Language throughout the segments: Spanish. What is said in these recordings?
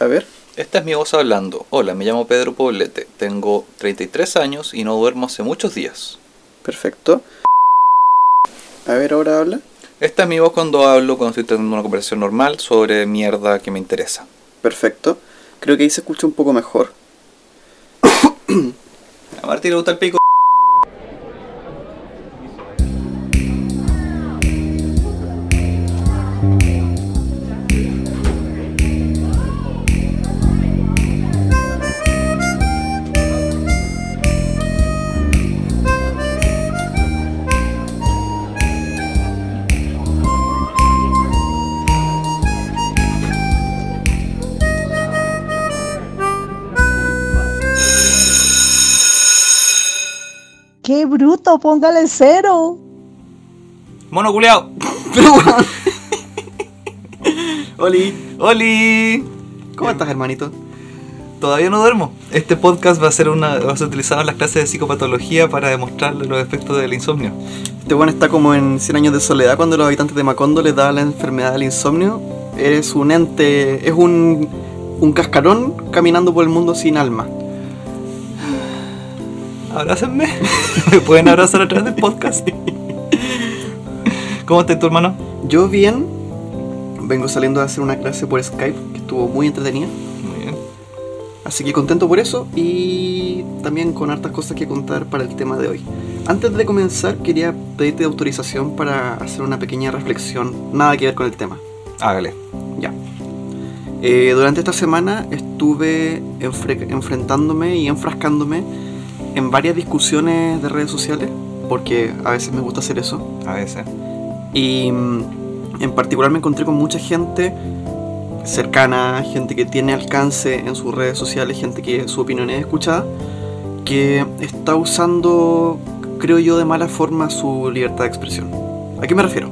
A ver. Esta es mi voz hablando. Hola, me llamo Pedro Poblete. Tengo 33 años y no duermo hace muchos días. Perfecto. A ver, ahora habla. Esta es mi voz cuando hablo, cuando estoy teniendo una conversación normal sobre mierda que me interesa. Perfecto. Creo que ahí se escucha un poco mejor. A Martín le gusta el pico. Póngale cero. Mono culeado. Oli, ¡Oli! ¿cómo estás, hermanito? Todavía no duermo. Este podcast va a ser una va a ser utilizado en las clases de psicopatología para demostrarle los efectos del insomnio. Este bueno está como en 100 años de soledad cuando los habitantes de Macondo les da la enfermedad del insomnio. Eres un ente, es un, un cascarón caminando por el mundo sin alma. Abrácenme. ¿Me pueden abrazar a través del podcast? ¿Cómo estás tu hermano? Yo bien, vengo saliendo a hacer una clase por Skype que estuvo muy entretenida. Muy bien. Así que contento por eso y también con hartas cosas que contar para el tema de hoy. Antes de comenzar quería pedirte autorización para hacer una pequeña reflexión, nada que ver con el tema. Hágale. Ya. Eh, durante esta semana estuve enfre- enfrentándome y enfrascándome en varias discusiones de redes sociales, porque a veces me gusta hacer eso. A veces. Y mm, en particular me encontré con mucha gente cercana, gente que tiene alcance en sus redes sociales, gente que su opinión es escuchada, que está usando, creo yo, de mala forma su libertad de expresión. ¿A qué me refiero?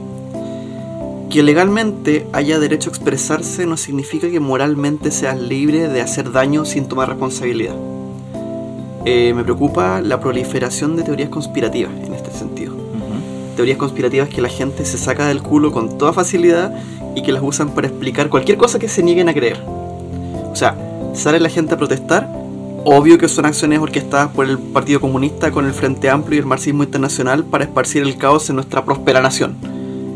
Que legalmente haya derecho a expresarse no significa que moralmente seas libre de hacer daño sin tomar responsabilidad. Eh, me preocupa la proliferación de teorías conspirativas en este sentido teorías conspirativas que la gente se saca del culo con toda facilidad y que las usan para explicar cualquier cosa que se nieguen a creer. O sea, sale la gente a protestar, obvio que son acciones orquestadas por el Partido Comunista con el Frente Amplio y el marxismo internacional para esparcir el caos en nuestra próspera nación.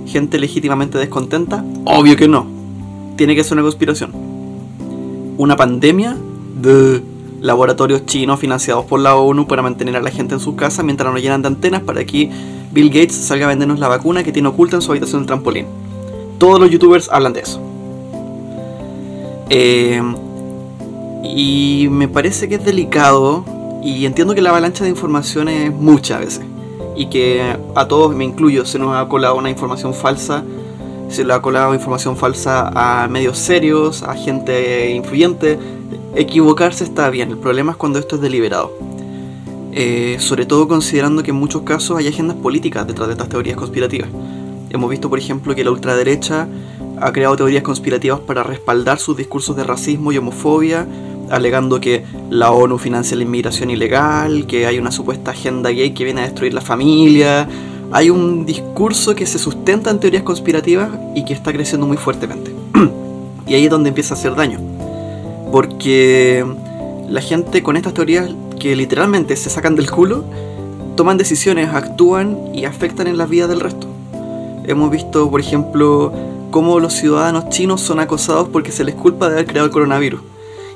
Gente legítimamente descontenta, obvio que no. Tiene que ser una conspiración. Una pandemia de laboratorios chinos financiados por la ONU para mantener a la gente en sus casas mientras nos llenan de antenas para que Bill Gates salga a vendernos la vacuna que tiene oculta en su habitación del trampolín. Todos los youtubers hablan de eso. Eh, y me parece que es delicado y entiendo que la avalancha de información es mucha a veces. Y que a todos, me incluyo, se nos ha colado una información falsa. Se le ha colado información falsa a medios serios, a gente influyente. Equivocarse está bien, el problema es cuando esto es deliberado. Eh, sobre todo considerando que en muchos casos hay agendas políticas detrás de estas teorías conspirativas. Hemos visto, por ejemplo, que la ultraderecha ha creado teorías conspirativas para respaldar sus discursos de racismo y homofobia, alegando que la ONU financia la inmigración ilegal, que hay una supuesta agenda gay que viene a destruir la familia. Hay un discurso que se sustenta en teorías conspirativas y que está creciendo muy fuertemente. y ahí es donde empieza a hacer daño. Porque la gente con estas teorías que literalmente se sacan del culo, toman decisiones, actúan y afectan en la vida del resto. Hemos visto, por ejemplo, cómo los ciudadanos chinos son acosados porque se les culpa de haber creado el coronavirus.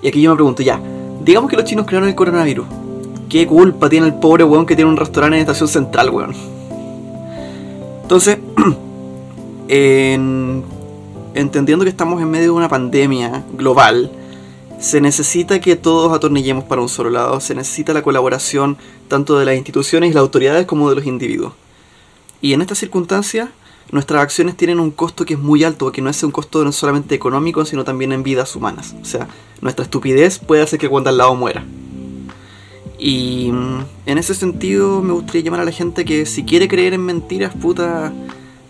Y aquí yo me pregunto, ya, digamos que los chinos crearon el coronavirus. ¿Qué culpa tiene el pobre weón que tiene un restaurante en Estación Central, weón? Entonces, en- entendiendo que estamos en medio de una pandemia global, se necesita que todos atornillemos para un solo lado, se necesita la colaboración tanto de las instituciones y las autoridades como de los individuos. Y en estas circunstancias, nuestras acciones tienen un costo que es muy alto, que no es un costo no solamente económico, sino también en vidas humanas. O sea, nuestra estupidez puede hacer que cuando al lado muera. Y mm, en ese sentido me gustaría llamar a la gente que si quiere creer en mentiras, puta,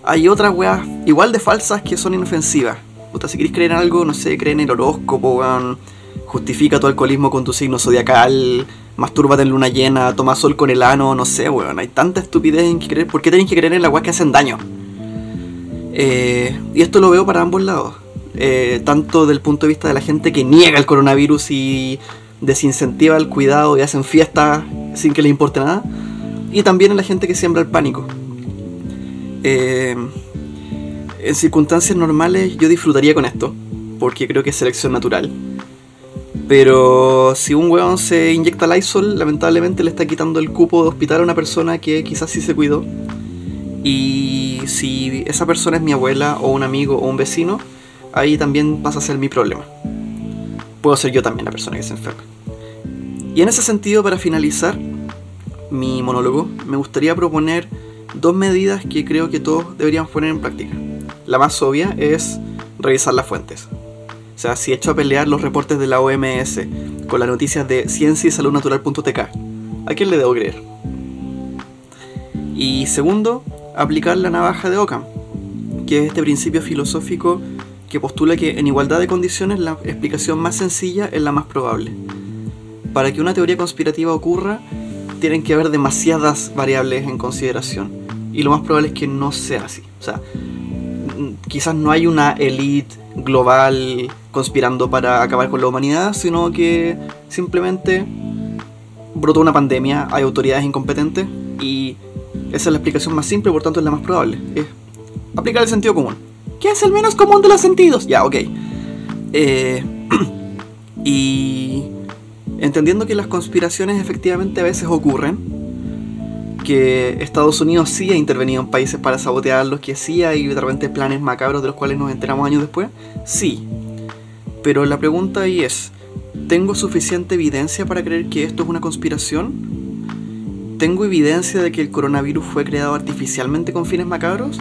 hay otras weas igual de falsas que son inofensivas. Puta, si queréis creer en algo, no sé, creen en el horóscopo, weón. Justifica tu alcoholismo con tu signo zodiacal. Mastúrbate en luna llena, toma sol con el ano, no sé, weón. Hay tanta estupidez en que creer. ¿Por qué tenéis que creer en las weas que hacen daño? Eh, y esto lo veo para ambos lados. eh, tanto del punto de vista de la gente que niega el coronavirus y desincentiva el cuidado y hacen fiestas sin que les importe nada, y también en la gente que siembra el pánico. Eh, en circunstancias normales yo disfrutaría con esto, porque creo que es selección natural. Pero si un weón se inyecta Lysol, lamentablemente le está quitando el cupo de hospital a una persona que quizás sí se cuidó. Y si esa persona es mi abuela o un amigo o un vecino, ahí también pasa a ser mi problema. Puedo ser yo también la persona que se enferma. Y en ese sentido, para finalizar mi monólogo, me gustaría proponer dos medidas que creo que todos deberíamos poner en práctica. La más obvia es revisar las fuentes. O sea, si echo a pelear los reportes de la OMS con las noticias de ciencia y salud ¿a quién le debo creer? Y segundo, aplicar la navaja de Ockham, que es este principio filosófico que postula que en igualdad de condiciones la explicación más sencilla es la más probable. Para que una teoría conspirativa ocurra, tienen que haber demasiadas variables en consideración. Y lo más probable es que no sea así. O sea, quizás no hay una elite global conspirando para acabar con la humanidad, sino que simplemente brotó una pandemia, hay autoridades incompetentes y esa es la explicación más simple, por tanto es la más probable. Es aplicar el sentido común. ¿Qué es el menos común de los sentidos? Ya, ok. Eh, y entendiendo que las conspiraciones efectivamente a veces ocurren, que Estados Unidos sí ha intervenido en países para sabotearlos, que sí hay de repente planes macabros de los cuales nos enteramos años después, sí. Pero la pregunta ahí es, ¿tengo suficiente evidencia para creer que esto es una conspiración? ¿Tengo evidencia de que el coronavirus fue creado artificialmente con fines macabros?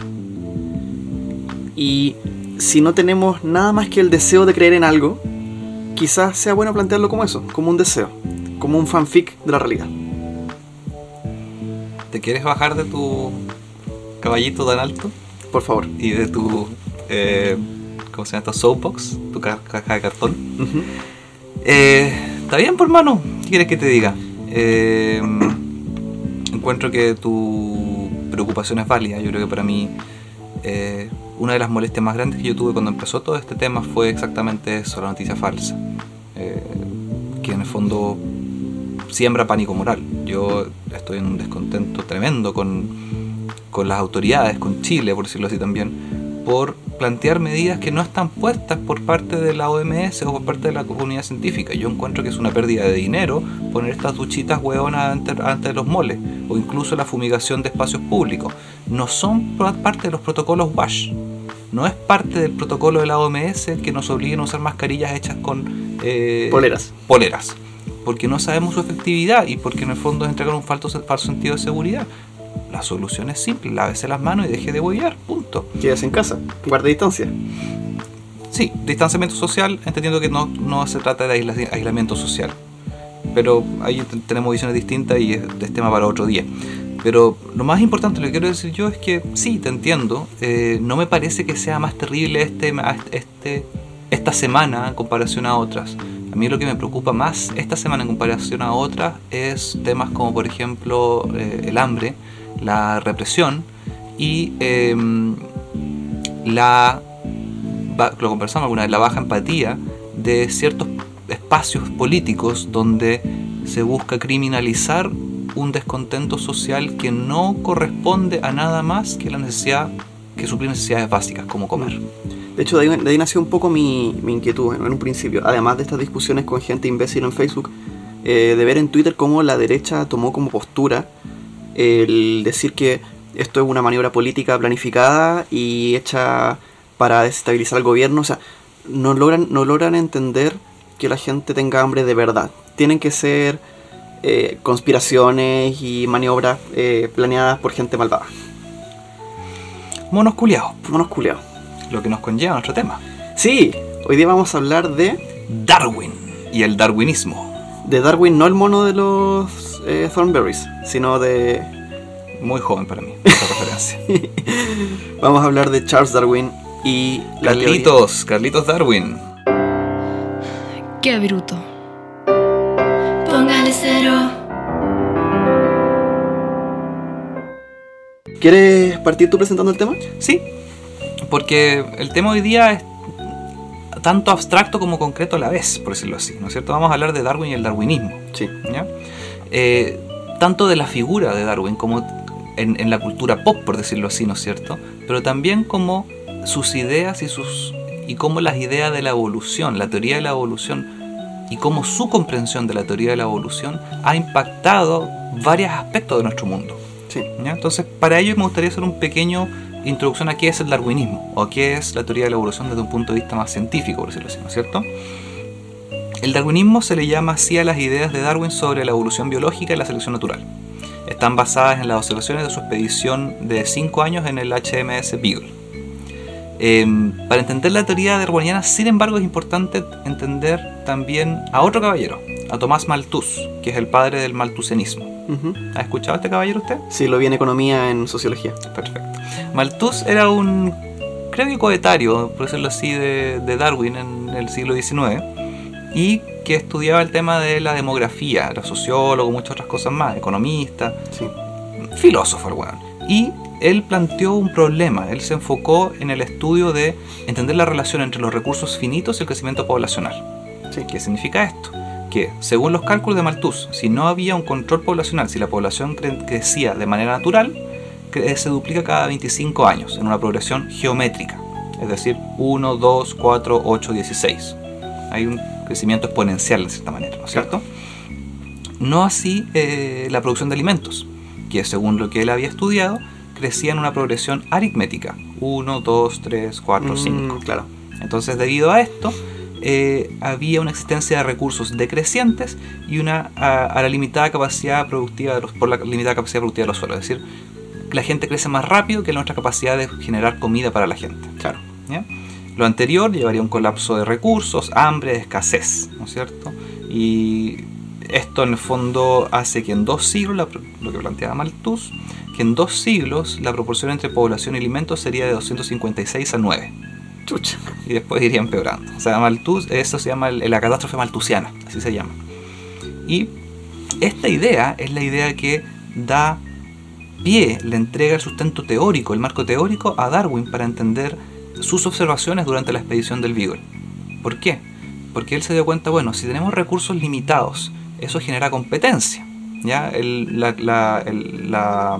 Y si no tenemos nada más que el deseo de creer en algo, quizás sea bueno plantearlo como eso, como un deseo, como un fanfic de la realidad. ¿Te quieres bajar de tu caballito tan alto? Por favor. Y de tu. Eh, ¿Cómo se llama esto? Soapbox, tu ca- caja de cartón. Eh, Está bien, por mano. ¿Qué quieres que te diga? Eh, encuentro que tu preocupación es válida. Yo creo que para mí. una de las molestias más grandes que yo tuve cuando empezó todo este tema fue exactamente eso, la noticia falsa. Que en el fondo siembra pánico moral. Yo estoy en un descontento tremendo con, con las autoridades, con Chile, por decirlo así también, por plantear medidas que no están puestas por parte de la OMS o por parte de la comunidad científica. Yo encuentro que es una pérdida de dinero poner estas duchitas hueonas ante, ante los moles o incluso la fumigación de espacios públicos. No son parte de los protocolos WASH. No es parte del protocolo de la OMS que nos obliguen a usar mascarillas hechas con eh, Poleras. poleras. Porque no sabemos su efectividad y porque en el fondo es entregar un falso, falso sentido de seguridad. La solución es simple, lávese las manos y deje de huevear, punto. Quédese en casa, guarde distancia. Sí, distanciamiento social, entendiendo que no, no se trata de aisla- aislamiento social. Pero ahí te- tenemos visiones distintas y es, es tema para otro día. Pero lo más importante, lo que quiero decir yo es que sí, te entiendo. eh, no me parece que sea más terrible este, este, esta semana en comparación a otras. A mí lo que me preocupa más esta semana en comparación a otras es temas como por ejemplo eh, el hambre, la represión y em, la lo conversamos alguna vez, la baja empatía de ciertos espacios políticos donde se busca criminalizar un descontento social que no corresponde a nada más que la necesidad, que suplir necesidades básicas como comer. De hecho, de ahí, de ahí nació un poco mi, mi inquietud en un principio. Además de estas discusiones con gente imbécil en Facebook, eh, de ver en Twitter cómo la derecha tomó como postura el decir que esto es una maniobra política planificada y hecha para desestabilizar al gobierno. O sea, no logran, no logran entender que la gente tenga hambre de verdad. Tienen que ser eh, conspiraciones y maniobras eh, planeadas por gente malvada. Monos culiados, Monos. Lo que nos conlleva a nuestro tema. Sí, hoy día vamos a hablar de Darwin y el darwinismo. de Darwin, no el mono de los eh, Thornberries, sino de. Muy joven para mí, esa referencia. Vamos a hablar de Charles Darwin y la teoría- Carlitos, Carlitos Darwin. Qué bruto. Póngale cero. ¿Quieres partir tú presentando el tema? Sí, porque el tema hoy día es, tanto abstracto como concreto a la vez, por decirlo así, ¿no es cierto? Vamos a hablar de Darwin y el darwinismo. Sí. ¿ya? Eh, tanto de la figura de Darwin como en, en la cultura pop, por decirlo así, ¿no es cierto? Pero también como sus ideas y sus y cómo las ideas de la evolución, la teoría de la evolución y cómo su comprensión de la teoría de la evolución ha impactado varios aspectos de nuestro mundo. Sí. ¿ya? Entonces, para ello me gustaría hacer un pequeño introducción a qué es el darwinismo o qué es la teoría de la evolución desde un punto de vista más científico, por decirlo así, ¿no es cierto? El darwinismo se le llama así a las ideas de Darwin sobre la evolución biológica y la selección natural. Están basadas en las observaciones de su expedición de 5 años en el HMS Beagle. Eh, para entender la teoría darwiniana, sin embargo, es importante entender también a otro caballero, a Tomás Malthus, que es el padre del malthusianismo. Ujú. ¿Ha escuchado a este caballero usted? Sí, lo vi en economía, en sociología. Perfecto. Malthus era un, creo que coetario, por decirlo así, de, de Darwin en el siglo XIX y que estudiaba el tema de la demografía, era sociólogo, muchas otras cosas más, economista, Sí. filósofo el weón. Y él planteó un problema, él se enfocó en el estudio de entender la relación entre los recursos finitos y el crecimiento poblacional. Sí. ¿Qué significa esto? Que, según los cálculos de Malthus, si no había un control poblacional, si la población cre- crecía de manera natural, se duplica cada 25 años en una progresión geométrica. Es decir, 1, 2, 4, 8, 16. Hay un crecimiento exponencial de cierta manera, ¿no es cierto? No así eh, la producción de alimentos, que según lo que él había estudiado, crecía en una progresión aritmética. 1, 2, 3, 4, 5. Mm, claro. Entonces, debido a esto, eh, había una existencia de recursos decrecientes y una a, a la limitada capacidad productiva de los- por la limitada capacidad productiva de los suelos. Es decir, la gente crece más rápido que nuestra capacidad de generar comida para la gente. Claro. ¿ya? Lo anterior llevaría a un colapso de recursos, hambre, escasez, ¿no es cierto? Y esto en el fondo hace que en dos siglos, lo que planteaba Malthus, que en dos siglos la proporción entre población y alimentos sería de 256 a 9 Chucha. y después iría empeorando. O sea, Malthus, eso se llama el- la catástrofe malthusiana, así se llama. Y esta idea es la idea que da pie, le entrega el sustento teórico, el marco teórico a Darwin para entender sus observaciones durante la expedición del Beagle. ¿Por qué? Porque él se dio cuenta, bueno, si tenemos recursos limitados, eso genera competencia. ¿ya? El, la- la- el- la-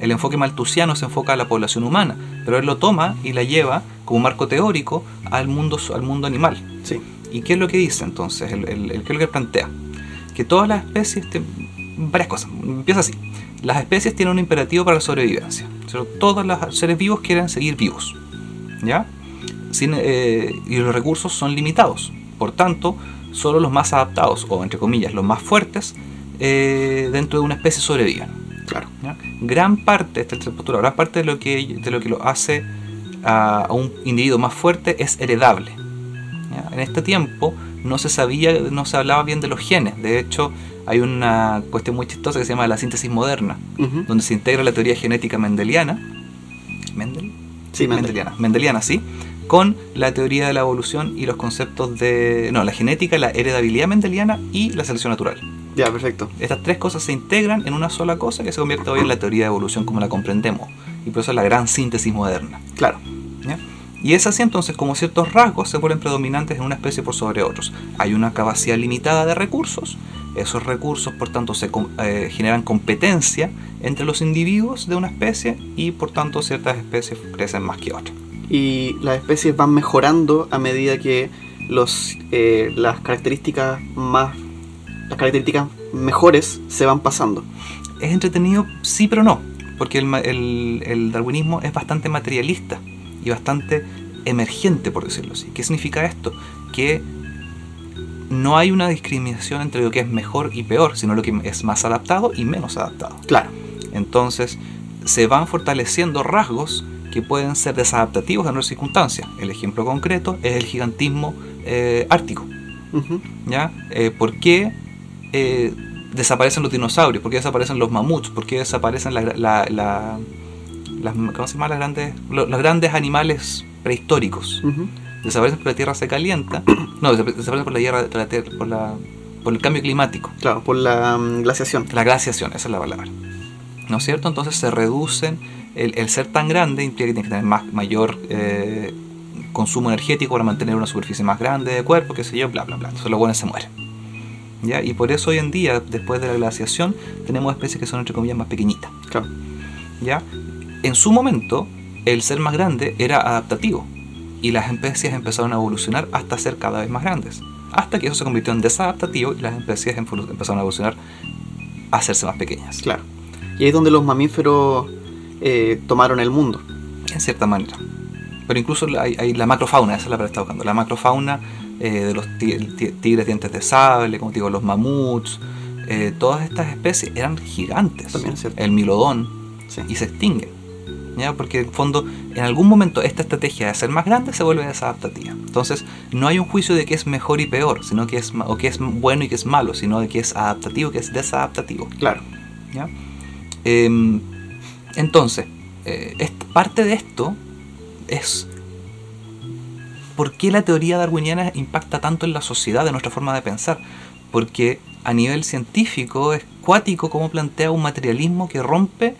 el enfoque malthusiano se enfoca a la población humana, pero él lo toma y la lleva como marco teórico al mundo, al mundo animal. Sí. ¿Y qué es lo que dice entonces? El, el- el- ¿Qué es lo que plantea? Que todas las especies, varias cosas, empieza así. Las especies tienen un imperativo para la sobrevivencia. Todos los seres vivos quieren seguir vivos. ¿Ya? Sin, eh, y los recursos son limitados. Por tanto, solo los más adaptados, o entre comillas, los más fuertes, eh, dentro de una especie sobreviven. Claro. ¿ya? Gran parte, esta es postura, gran parte de lo que, de lo, que lo hace a, a un individuo más fuerte es heredable. ¿ya? En este tiempo no se sabía, no se hablaba bien de los genes. De hecho, hay una cuestión muy chistosa que se llama la síntesis moderna, donde se integra la teoría genética mendeliana. ¿Mendel? Sí, Mendel. Mendeliana, Mendeliana, sí, con la teoría de la evolución y los conceptos de, no, la genética, la heredabilidad mendeliana y la selección natural. Ya, perfecto. Estas tres cosas se integran en una sola cosa que se convierte hoy en la teoría de evolución como la comprendemos. Y por eso es la gran síntesis moderna. Claro. Y es así entonces como ciertos rasgos se vuelven predominantes en una especie por sobre otros. Hay una capacidad limitada de recursos. Esos recursos, por tanto, se eh, generan competencia entre los individuos de una especie y, por tanto, ciertas especies crecen más que otras. Y las especies van mejorando a medida que los, eh, las características más. Las características mejores se van pasando. Es entretenido, sí, pero no, porque el- el darwinismo es bastante materialista y bastante emergente, por decirlo así. ¿Qué significa esto? Que no hay una discriminación entre lo que es mejor y peor, sino lo que es más adaptado y menos adaptado. Claro. Entonces, se van fortaleciendo rasgos que pueden ser desadaptativos a nuestras circunstancias. El ejemplo concreto es el gigantismo eh, ártico. ¿ya? Eh, ¿Por qué eh, desaparecen los dinosaurios? ¿Por qué desaparecen los mamuts? ¿Por qué desaparecen la- la- la- las, ¿cómo se llama? las grandes, lo- los grandes animales prehistóricos? Desaparecen porque la Tierra se calienta. No, desap- desaparecen por la tierra, por, la tierra- por, la- por el cambio climático. Claro, por la mm, glaciación. La glaciación, esa es la palabra. ¿No es cierto? Entonces se reducen. El, el ser tan grande implica que tiene que tener más, mayor eh, consumo energético para mantener una superficie más grande de cuerpo, qué sé yo, bla, bla, bla. Entonces los buenos se mueren. ¿Ya? Y por eso hoy en día, después de la glaciación, tenemos especies que son entre comillas más pequeñitas. Claro. ¿ya? En su momento, el ser más grande era adaptativo y las especies empezaron a evolucionar hasta ser cada vez más grandes. Hasta que eso se convirtió en desadaptativo y las especies empezaron a evolucionar a hacerse más pequeñas. Claro. Y ahí es donde los mamíferos eh, tomaron el mundo. En cierta manera. Pero incluso hay, hay la macrofauna, esa es la que estaba buscando. La macrofauna eh, de los ti- ti- tigres dientes de sable, como digo, los mamuts, eh, todas estas especies eran gigantes. También es cierto. El milodón. Sí. y se extinguen. ¿Ya? Porque en fondo, en algún momento esta estrategia de ser más grande se vuelve desadaptativa. Entonces, no hay un juicio de que es mejor y peor, sino que es o que es bueno y que es malo, sino de que es adaptativo y que es desadaptativo. Claro. ¿ya? Em, entonces, eh, est- parte de esto es por qué la teoría darwiniana impacta tanto en la sociedad, de nuestra forma de pensar. Porque a nivel científico es cuático como plantea un materialismo que rompe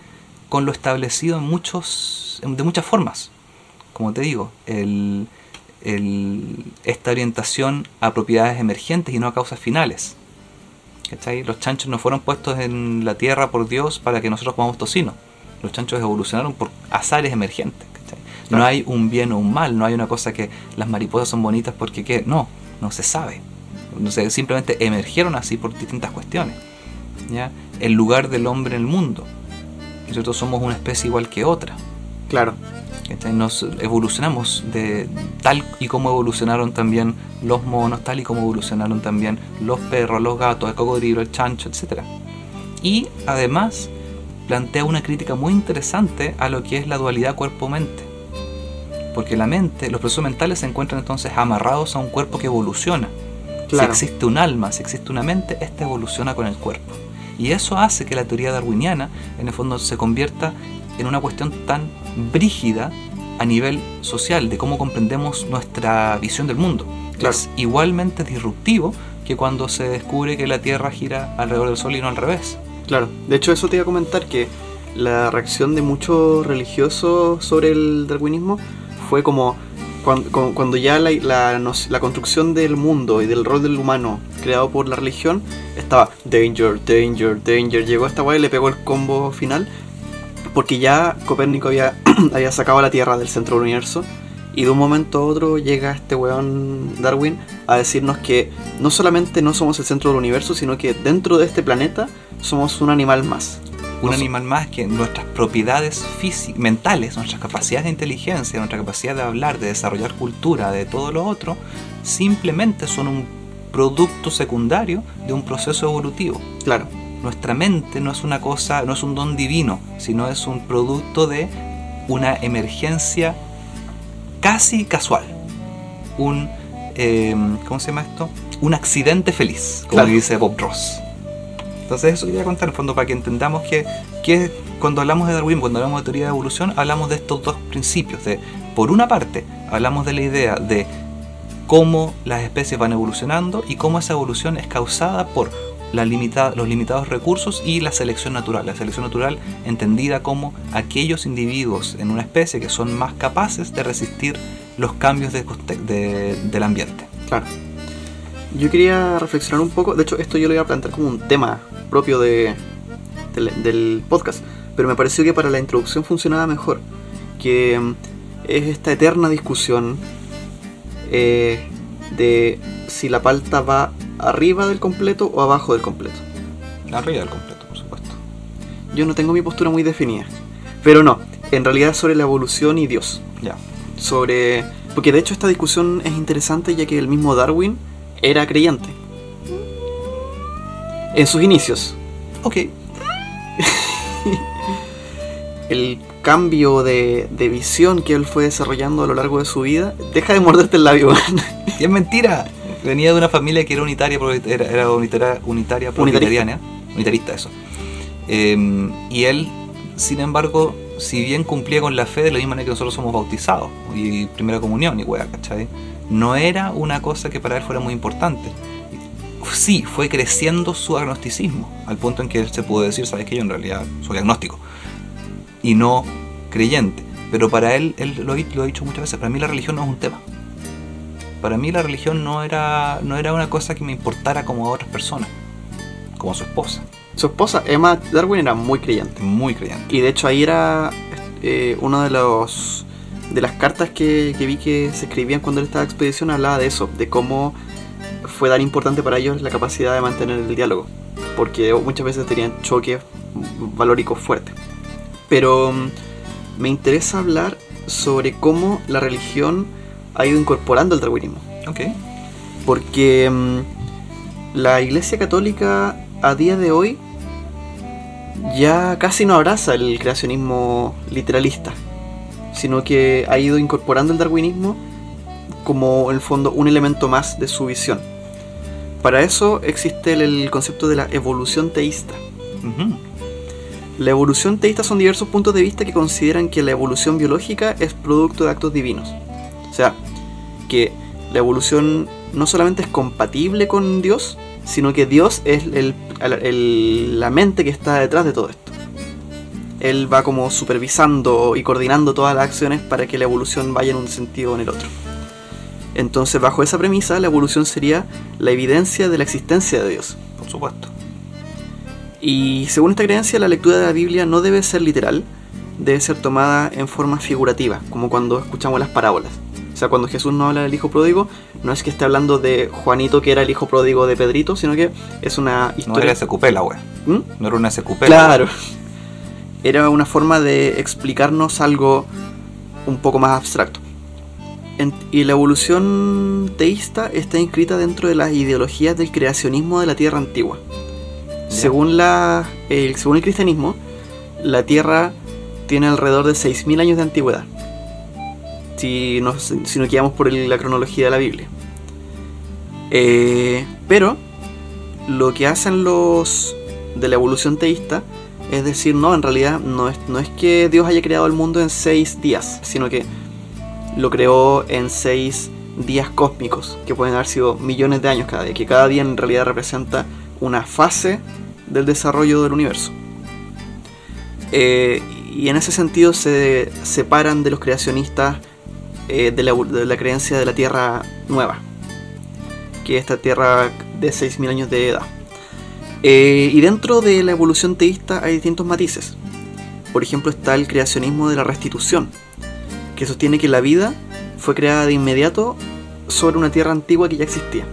con lo establecido en muchos, de muchas formas. Como te digo, el, el- esta orientación a propiedades emergentes y no a causas finales. ¿Cachai? Los chanchos no fueron puestos en la tierra por Dios para que nosotros comamos tocino. Los chanchos evolucionaron por azares emergentes. ¿cachai? No hay un bien o un mal, no hay una cosa que las mariposas son bonitas porque qué. No, no se sabe. No simplemente emergieron así por distintas cuestiones. ¿ya? El lugar del hombre en el mundo. Nosotros somos una especie igual que otra. Claro. Nos evolucionamos de tal y como evolucionaron también los monos, tal y como evolucionaron también los perros, los gatos, el cocodrilo, el chancho, etc. Y además plantea una crítica muy interesante a lo que es la dualidad cuerpo-mente. Porque la mente, los procesos mentales se encuentran entonces amarrados a un cuerpo que evoluciona. Claro. Si existe un alma, si existe una mente, esta evoluciona con el cuerpo. Y eso hace que la teoría darwiniana, en el fondo, se convierta en una cuestión tan brígida a nivel social, de cómo comprendemos nuestra visión del mundo. Claro. Es igualmente disruptivo que cuando se descubre que la Tierra gira alrededor del Sol y no al revés. Claro, de hecho eso te iba a comentar que la reacción de muchos religiosos sobre el darwinismo fue como cuando, cu- cuando ya la, la construcción del mundo y del rol del humano creado por la religión estaba danger, danger, danger, llegó esta weá y le pegó el combo final porque ya Copérnico había, había sacado a la Tierra del centro del universo y de un momento a otro llega este weón Darwin a decirnos que no solamente no somos el centro del universo, sino que dentro de este planeta somos un animal más. Un No animal más que nuestras propiedades mentales, nuestras capacidades de inteligencia, nuestra capacidad de hablar, de desarrollar cultura, de todo lo otro, simplemente son un producto secundario de un proceso evolutivo. Claro, Nuestra mente no es una cosa, no es un don divino, sino es un producto de una emergencia casi casual. Un, eh, ¿cómo se llama esto? Un accidente feliz, como Claro. dice Bob Ross. Entonces eso quería contar en fondo para que entendamos que, que cuando hablamos de Darwin, cuando hablamos de teoría de evolución, hablamos de estos dos principios. De, por una parte, hablamos de la idea de cómo las especies van evolucionando y cómo esa evolución es causada por la limita- los limitados recursos y la selección natural. La selección natural entendida como aquellos individuos en una especie que son más capaces de resistir los cambios de del ambiente. claro. Yo quería reflexionar un poco, de hecho esto yo lo iba a plantear como un tema propio de, del, del podcast, pero me pareció que para la introducción funcionaba mejor, que mm, es esta eterna discusión eh, de si la palta va arriba del completo o abajo del completo. Arriba del completo, por supuesto. Yo no tengo mi postura muy definida, pero no, en realidad es sobre la evolución y Dios. Ya. sobre... Porque de hecho esta discusión es interesante ya que el mismo Darwin era creyente. En sus inicios. Ok. El cambio de, de visión que él fue desarrollando a lo largo de su vida. Deja de morderte el labio. Y es mentira. Venía de una familia que era unitaria, era, era unitaria, unitaria proletariana. Unitarista, eso. Eh, y él, sin embargo, si bien cumplía con la fe de la misma manera que nosotros somos bautizados, y primera comunión y weá, ¿cachai? No era una cosa que para él fuera muy importante. Sí, fue creciendo su agnosticismo, al punto en que él se pudo decir, sabes que yo en realidad soy agnóstico, y no creyente. Pero para él, él lo, ha- lo ha dicho muchas veces, para mí la religión no es un tema. Para mí la religión no era, no era una cosa que me importara como a otras personas, como a su esposa, Su esposa, Emma Darwin, era muy creyente. muy creyente. Y de hecho ahí era eh, una de los de las cartas que, que vi que se escribían cuando él estaba en expedición hablaba de eso, de cómo fue tan importante para ellos la capacidad de mantener el diálogo, porque muchas veces tenían choques valóricos fuertes. Pero mm, me interesa hablar sobre cómo la religión ha ido incorporando el darwinismo. Ok. Porque mm, la Iglesia Católica a día de hoy ya casi no abraza el creacionismo literalista, sino que ha ido incorporando el darwinismo como en el fondo un elemento más de su visión. Para eso existe el, el concepto de la evolución teísta. La evolución teísta son diversos puntos de vista que consideran que la evolución biológica es producto de actos divinos. O sea, que la evolución no solamente es compatible con Dios, sino que Dios es el- el- la mente que está detrás de todo esto. Él va como supervisando y coordinando todas las acciones para que la evolución vaya en un sentido o en el otro. Entonces, bajo esa premisa, la evolución sería la evidencia de la existencia de Dios. Por supuesto. Y según esta creencia, la lectura de la Biblia no debe ser literal, debe ser tomada en forma figurativa, como cuando escuchamos las parábolas. O sea, cuando Jesús no habla del hijo pródigo, no es que esté hablando de Juanito que era el hijo pródigo de Pedrito, sino que es una No historia. era SQP la wea. ¿Mm? No era una SQP. la Claro. Era una forma de explicarnos algo un poco más abstracto. En- y la evolución teísta está inscrita dentro de las ideologías del creacionismo de la Tierra antigua. Según, la, el, según el cristianismo, la Tierra tiene alrededor de 6.000 años de antigüedad. Si nos, si nos guiamos por el- la cronología de la Biblia. Eh, pero lo que hacen los de la evolución teísta es decir, no, en realidad no es, no es que Dios haya creado el mundo en seis días, sino que lo creó en seis días cósmicos, que pueden haber sido millones de años cada día, que cada día en realidad representa una fase del desarrollo del universo. Eh, y en ese sentido se separan de los creacionistas eh, de, la, creencia de la Tierra nueva, que es esta Tierra de 6.000 años de edad. Eh, y dentro de la evolución teísta hay distintos matices. Por ejemplo está el creacionismo de la restitución, que sostiene que la vida fue creada de inmediato sobre una tierra antigua que ya existía.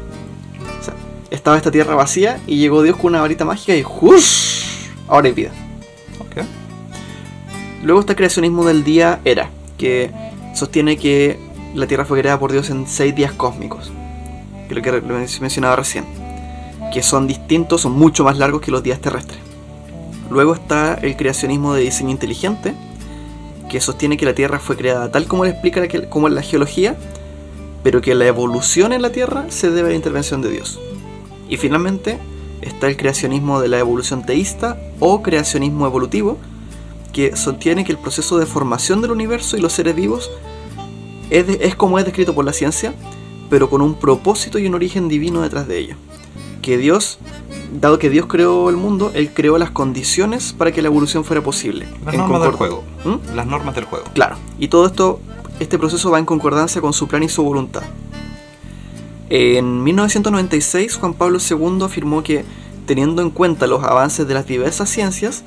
O sea, estaba esta tierra vacía y llegó Dios con una varita mágica y ¡jush! Ahora hay vida. Ok. Luego está el creacionismo del día Era, que sostiene que la Tierra fue creada por Dios en seis días cósmicos, que es lo que mencionaba recién, que son distintos, son mucho más largos que los días terrestres. Luego está el creacionismo de diseño inteligente, que sostiene que la Tierra fue creada tal como le explica la, como la geología, pero que la evolución en la Tierra se debe a la intervención de Dios. Y finalmente está el creacionismo de la evolución teísta o creacionismo evolutivo, que sostiene que el proceso de formación del universo y los seres vivos es, es como es descrito por la ciencia, pero con un propósito y un origen divino detrás de ello. Que Dios, dado que Dios creó el mundo, Él creó las condiciones para que la evolución fuera posible. Las En normas del juego. ¿Mm? Las normas del juego. Claro, y todo esto, este proceso va en concordancia con su plan y su voluntad. En 1996, Juan Pablo II afirmó que, teniendo en cuenta los avances de las diversas ciencias,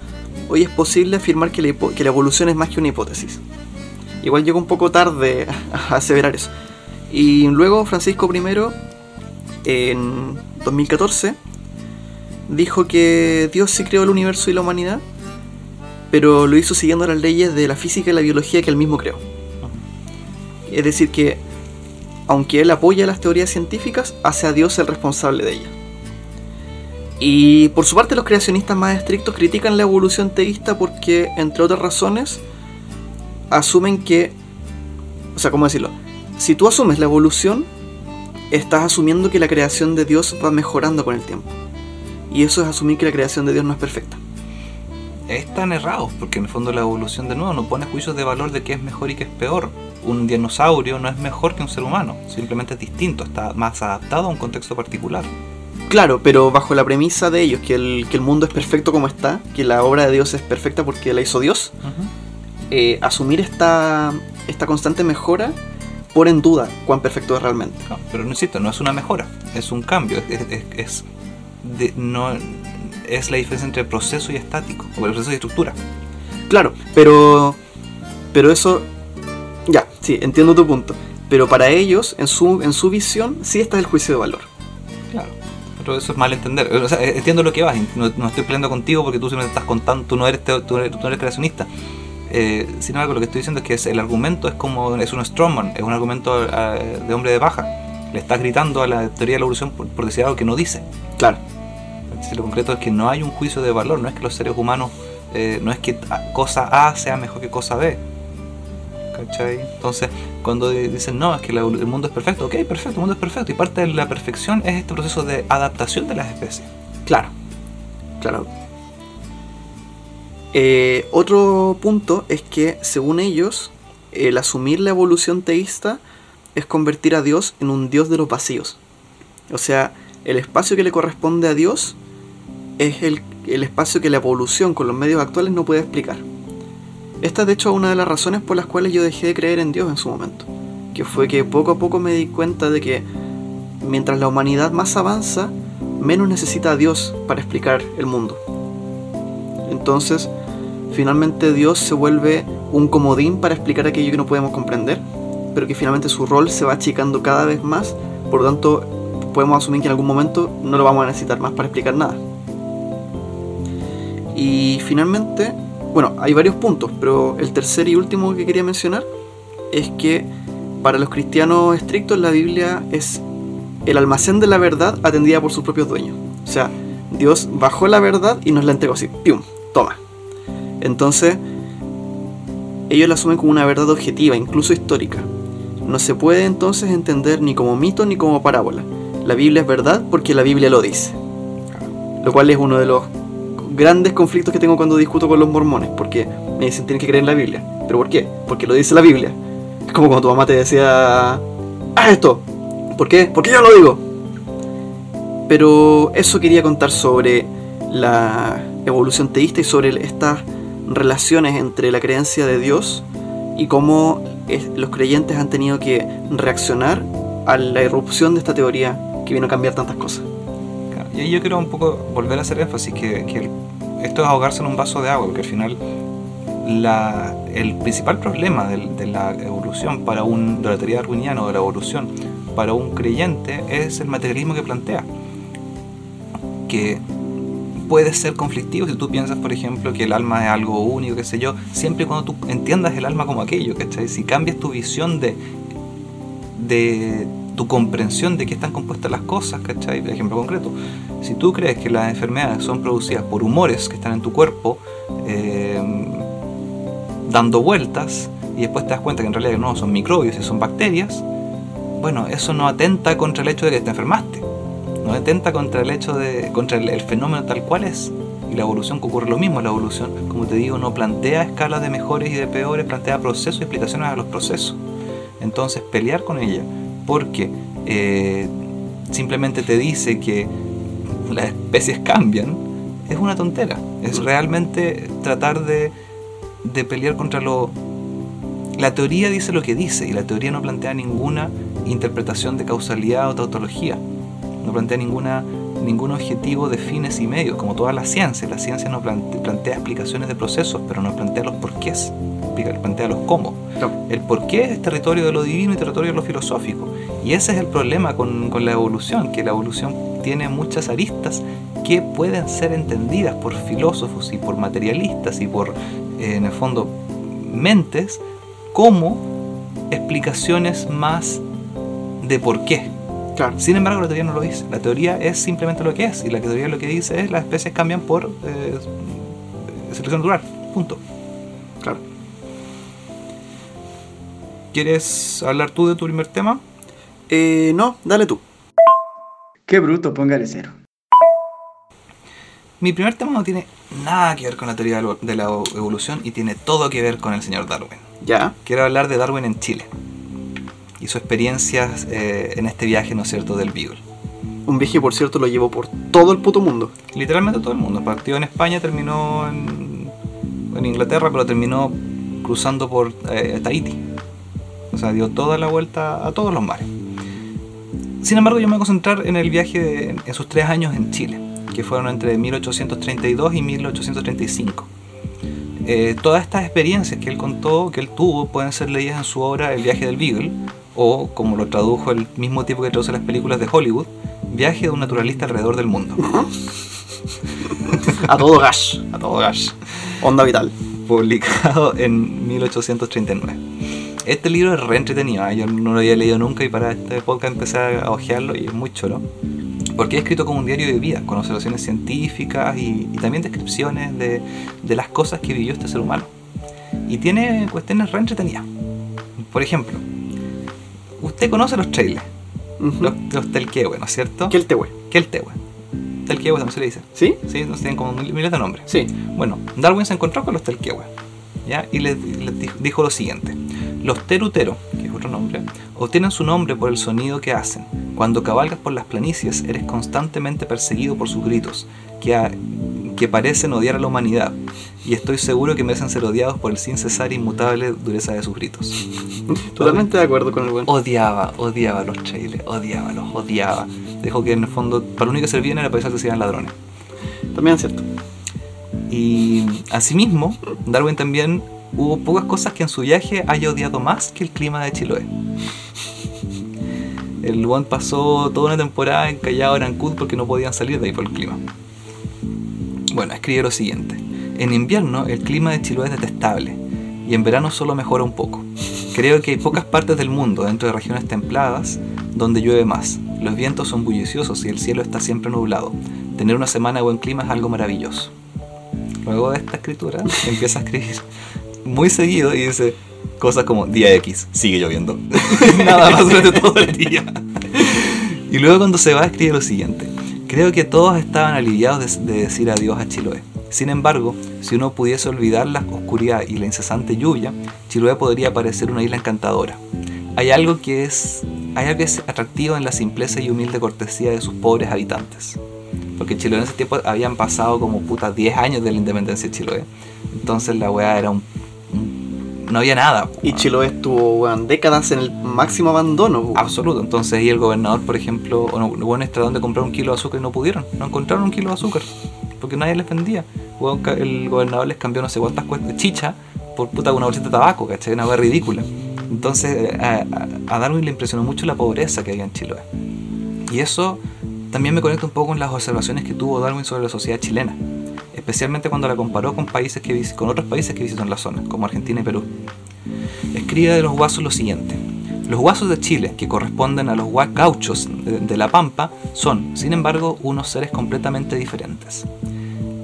hoy es posible afirmar que la, que la evolución es más que una hipótesis. Igual llegó un poco tarde a aseverar eso. Y luego Francisco I, en 2014, dijo que Dios sí creó el universo y la humanidad, pero lo hizo siguiendo las leyes de la física y la biología que él mismo creó. Es decir, que aunque él apoya las teorías científicas, hace a Dios el responsable de ellas. Y por su parte los creacionistas más estrictos critican la evolución teísta porque, entre otras razones, asumen que... O sea, ¿cómo decirlo? Si tú asumes la evolución, estás asumiendo que la creación de Dios va mejorando con el tiempo. Y eso es asumir que la creación de Dios no es perfecta. Están errados, porque en el fondo la evolución de nuevo no pone juicios de valor de qué es mejor y qué es peor. Un dinosaurio no es mejor que un ser humano, simplemente es distinto, está más adaptado a un contexto particular. Claro, pero bajo la premisa de ellos, que el, que el mundo es perfecto como está, que la obra de Dios es perfecta porque la hizo Dios, eh, asumir esta, esta constante mejora pone en duda cuán perfecto es realmente. No, pero no insisto, no es una mejora, es un cambio. Es, es- es de- no, es la diferencia entre proceso y estático, o el proceso y estructura. Claro, pero. Pero eso. Ya, sí, entiendo tu punto. Pero para ellos, en su, en su visión, sí está el juicio de valor. Claro. Pero eso es mal entender. O sea, entiendo lo que vas. No, no estoy peleando contigo porque tú simplemente estás contando, tú no eres, tú eres, tú no eres creacionista. Eh, sin embargo, lo que estoy diciendo es que es- el argumento es como es un strongman, es un argumento eh, de hombre de baja. Le estás gritando a la teoría de la evolución por, por decir algo que no dice. Claro, Si lo concreto es que no hay un juicio de valor, no es que los seres humanos, eh, no es que cosa A sea mejor que cosa B. ¿Cachai? Entonces, cuando di- dicen, no, es que la el mundo es perfecto, ok, perfecto, el mundo es perfecto. Y parte de la perfección es este proceso de adaptación de las especies. claro. Claro. Eh, otro punto es que, según ellos, el asumir la evolución teísta es convertir a Dios en un Dios de los vacíos. O sea, el espacio que le corresponde a Dios es el, el espacio que la evolución con los medios actuales no puede explicar. Esta es de hecho una de las razones por las cuales yo dejé de creer en Dios en su momento. Que fue que poco a poco me di cuenta de que mientras la humanidad más avanza, menos necesita a Dios para explicar el mundo. Entonces, finalmente Dios se vuelve un comodín para explicar aquello que no podemos comprender, pero que finalmente su rol se va achicando cada vez más, por lo tanto podemos asumir que en algún momento no lo vamos a necesitar más para explicar nada. Y finalmente, bueno, hay varios puntos, pero el tercer y último que quería mencionar es que para los cristianos estrictos la Biblia es el almacén de la verdad atendida por sus propios dueños. O sea, Dios bajó la verdad y nos la entregó así, ¡pium! Toma. Entonces, ellos la asumen como una verdad objetiva, incluso histórica. No se puede entonces entender ni como mito ni como parábola. La Biblia es verdad porque la Biblia lo dice. Lo cual es uno de los grandes conflictos que tengo cuando discuto con los mormones, porque me dicen tienen que creer en la Biblia. ¿Pero por qué? Porque lo dice la Biblia. Es como cuando tu mamá te decía, haz esto. ¿Por qué? Porque yo lo digo. Pero eso quería contar sobre la evolución teísta y sobre estas relaciones entre la creencia de Dios y cómo los creyentes han tenido que reaccionar a la irrupción de esta teoría que vino a cambiar tantas cosas. Y ahí yo quiero un poco volver a hacer énfasis que, que esto es ahogarse en un vaso de agua, porque al final el principal problema de, la evolución para un, de la teoría darwiniana o de la evolución para un creyente es el materialismo que plantea. Que puede ser conflictivo si tú piensas, por ejemplo, que el alma es algo único, qué sé yo, siempre y cuando tú entiendas el alma como aquello, ¿cachai? Si cambias tu visión de, de tu comprensión de qué están compuestas las cosas, ¿cachai? Por ejemplo concreto, si tú crees que las enfermedades son producidas por humores que están en tu cuerpo, eh, dando vueltas, y después te das cuenta que en realidad no son microbios y son bacterias, bueno, eso no atenta contra el hecho de que te enfermaste, no atenta contra el hecho de, contra el, fenómeno tal cual es. Y la evolución que ocurre lo mismo, la evolución, como te digo, no plantea escalas de mejores y de peores, plantea procesos y explicaciones a los procesos. Entonces, pelear con ella porque eh, simplemente te dice que las especies cambian es una tontera. Es realmente tratar de, de pelear contra lo... La teoría dice lo que dice y la teoría no plantea ninguna interpretación de causalidad o tautología. No plantea ninguna, ningún objetivo de fines y medios, como toda la ciencia. La ciencia no plante- plantea explicaciones de procesos, pero no plantea los porqués, plantea los cómo. El porqué es territorio de lo divino y territorio de lo filosófico. Y ese es el problema con, con la evolución, que la evolución tiene muchas aristas que pueden ser entendidas por filósofos y por materialistas y por, eh, en el fondo, mentes como explicaciones más de por qué. Claro. Sin embargo, la teoría no lo dice. La teoría es simplemente lo que es. Y la teoría lo que dice es las especies cambian por eh, selección natural. Punto. Claro. ¿Quieres hablar tú de tu primer tema? Eh, no, dale tú. Qué bruto, póngale cero. Mi primer tema no tiene nada que ver con la teoría de la- de la evolución y tiene todo que ver con el señor Darwin. Ya. Quiero hablar de Darwin en Chile y sus experiencias eh, en este viaje, ¿no es cierto?, del Beagle. Un viaje, por cierto, lo llevo por todo el puto mundo. Literalmente todo el mundo. Partió en España, terminó en, en Inglaterra, pero terminó cruzando por eh, Tahiti. O sea, dio toda la vuelta a todos los mares. Sin embargo, yo me voy a concentrar en el viaje de, en sus tres años en Chile, que fueron entre 1832 y 1835. Eh, todas estas experiencias que él contó, que él tuvo, pueden ser leídas en su obra El viaje del Beagle, o como lo tradujo el mismo tipo que traduce las películas de Hollywood, Viaje de un naturalista alrededor del mundo. A todo gas. A todo gas. Onda vital. Publicado en 1839. Este libro es re entretenido, ¿eh? yo no lo había leído nunca y para este podcast empecé a hojearlo y es muy choro. Porque es escrito como un diario de vida, con observaciones científicas y, y también descripciones de, de las cosas que vivió este ser humano. Y tiene cuestiones re entretenidas. Por ejemplo, usted conoce los trailers, los, los telquehue, ¿no es cierto? ¿Qué el tehue? Keltehue. Telquehue también se le dice. ¿Sí? Sí, no tienen como mil- miles de nombres. Sí. Bueno, Darwin se encontró con los Telquehue, ¿ya? Y les, dijo lo siguiente. Los terutero, que es otro nombre, obtienen su nombre por el sonido que hacen. Cuando cabalgas por las planicies, eres constantemente perseguido por sus gritos, que, a- que parecen odiar a la humanidad. Y estoy seguro que merecen ser odiados por el sin cesar inmutable dureza de sus gritos. Totalmente de acuerdo con el buen. Odiaba, odiaba los trailers, odiaba, los odiaba. Dijo que en el fondo, para lo único que servían era para pensar que se ladrones. También es cierto. Y asimismo, Darwin también hubo pocas cosas que en su viaje haya odiado más que el clima de Chiloé. El Luan pasó toda una temporada en Callao Arancud porque no podían salir de ahí por el clima. Bueno, escribe lo siguiente. En invierno el clima de Chiloé es detestable y en verano solo mejora un poco. Creo que hay pocas partes del mundo dentro de regiones templadas donde llueve más. Los vientos son bulliciosos y el cielo está siempre nublado. Tener una semana de buen clima es algo maravilloso. Luego de esta escritura empieza a escribir muy seguido y dice cosas como día X, sigue lloviendo. Nada más durante todo el día. Y luego cuando se va escribe lo siguiente. Creo que todos estaban aliviados de, de decir adiós a Chiloé. Sin embargo, si uno pudiese olvidar la oscuridad y la incesante lluvia, Chiloé podría parecer una isla encantadora. Hay algo que es, hay algo que es atractivo en la simpleza y humilde cortesía de sus pobres habitantes. Porque Chiloé en ese tiempo habían pasado como puta 10 años de la independencia de Chiloé. Entonces la weá era un- no había nada. Y Chiloé estuvo weón, décadas en el máximo abandono. Absoluto. Entonces ahí el gobernador, por ejemplo, o no, bueno, trataron de comprar un kilo de azúcar y no pudieron. No encontraron un kilo de azúcar. Porque nadie les vendía. El gobernador les cambió no sé cuántas cuestas chicha por puta una bolsita de tabaco, ¿cachai? Una weá ridícula. Entonces a Darwin le impresionó mucho la pobreza que había en Chiloé. Y eso también me conecta un poco con las observaciones que tuvo Darwin sobre la sociedad chilena. Especialmente cuando la comparó con, países que, con otros países que visitó en la zona, como Argentina y Perú. Escribe de los guasos lo siguiente. Los guasos de Chile, que corresponden a los gauchos de La Pampa, son, sin embargo, unos seres completamente diferentes.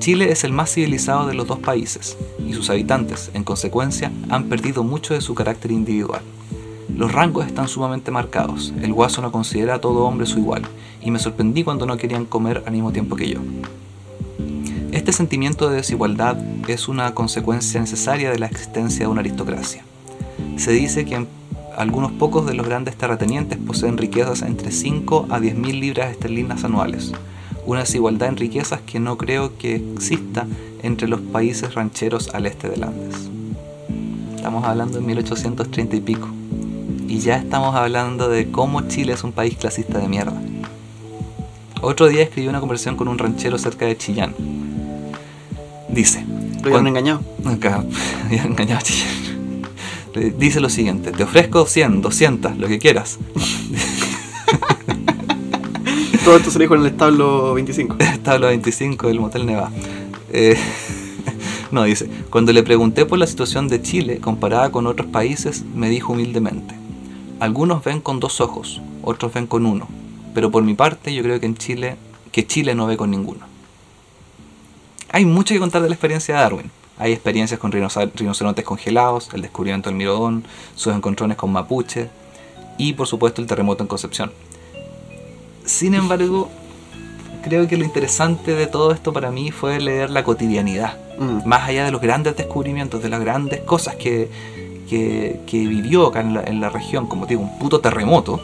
Chile es el más civilizado de los dos países, y sus habitantes, en consecuencia, han perdido mucho de su carácter individual. Los rangos están sumamente marcados, el guaso no considera a todo hombre su igual, y me sorprendí cuando no querían comer al mismo tiempo que yo. Este sentimiento de desigualdad es una consecuencia necesaria de la existencia de una aristocracia. Se dice que algunos pocos de los grandes terratenientes poseen riquezas entre 5 a 10 mil libras esterlinas anuales, una desigualdad en riquezas que no creo que exista entre los países rancheros al este del Andes. Estamos hablando de 1830 y pico. Y ya estamos hablando de cómo Chile es un país clasista de mierda. Otro día escribí una conversación con un ranchero cerca de Chillán. Dice, Lo engañado. Acá, engañado Dice lo siguiente, te ofrezco 100, 200, lo que quieras. Todo esto se dijo en el establo 25. Establo 25 del Motel Neva. Eh, no, dice, cuando le pregunté por la situación de Chile comparada con otros países, me dijo humildemente, algunos ven con dos ojos, otros ven con uno, pero por mi parte yo creo que en Chile, que Chile no ve con ninguno. Hay mucho que contar de la experiencia de Darwin. Hay experiencias con rinocerontes congelados, el descubrimiento del Mirodón, sus encontrones con mapuche y por supuesto el terremoto en Concepción. Sin embargo, creo que lo interesante de todo esto para mí fue leer la cotidianidad. Mm. Más allá de los grandes descubrimientos, de las grandes cosas que, que, que vivió acá en la, en la región, como digo, un puto terremoto,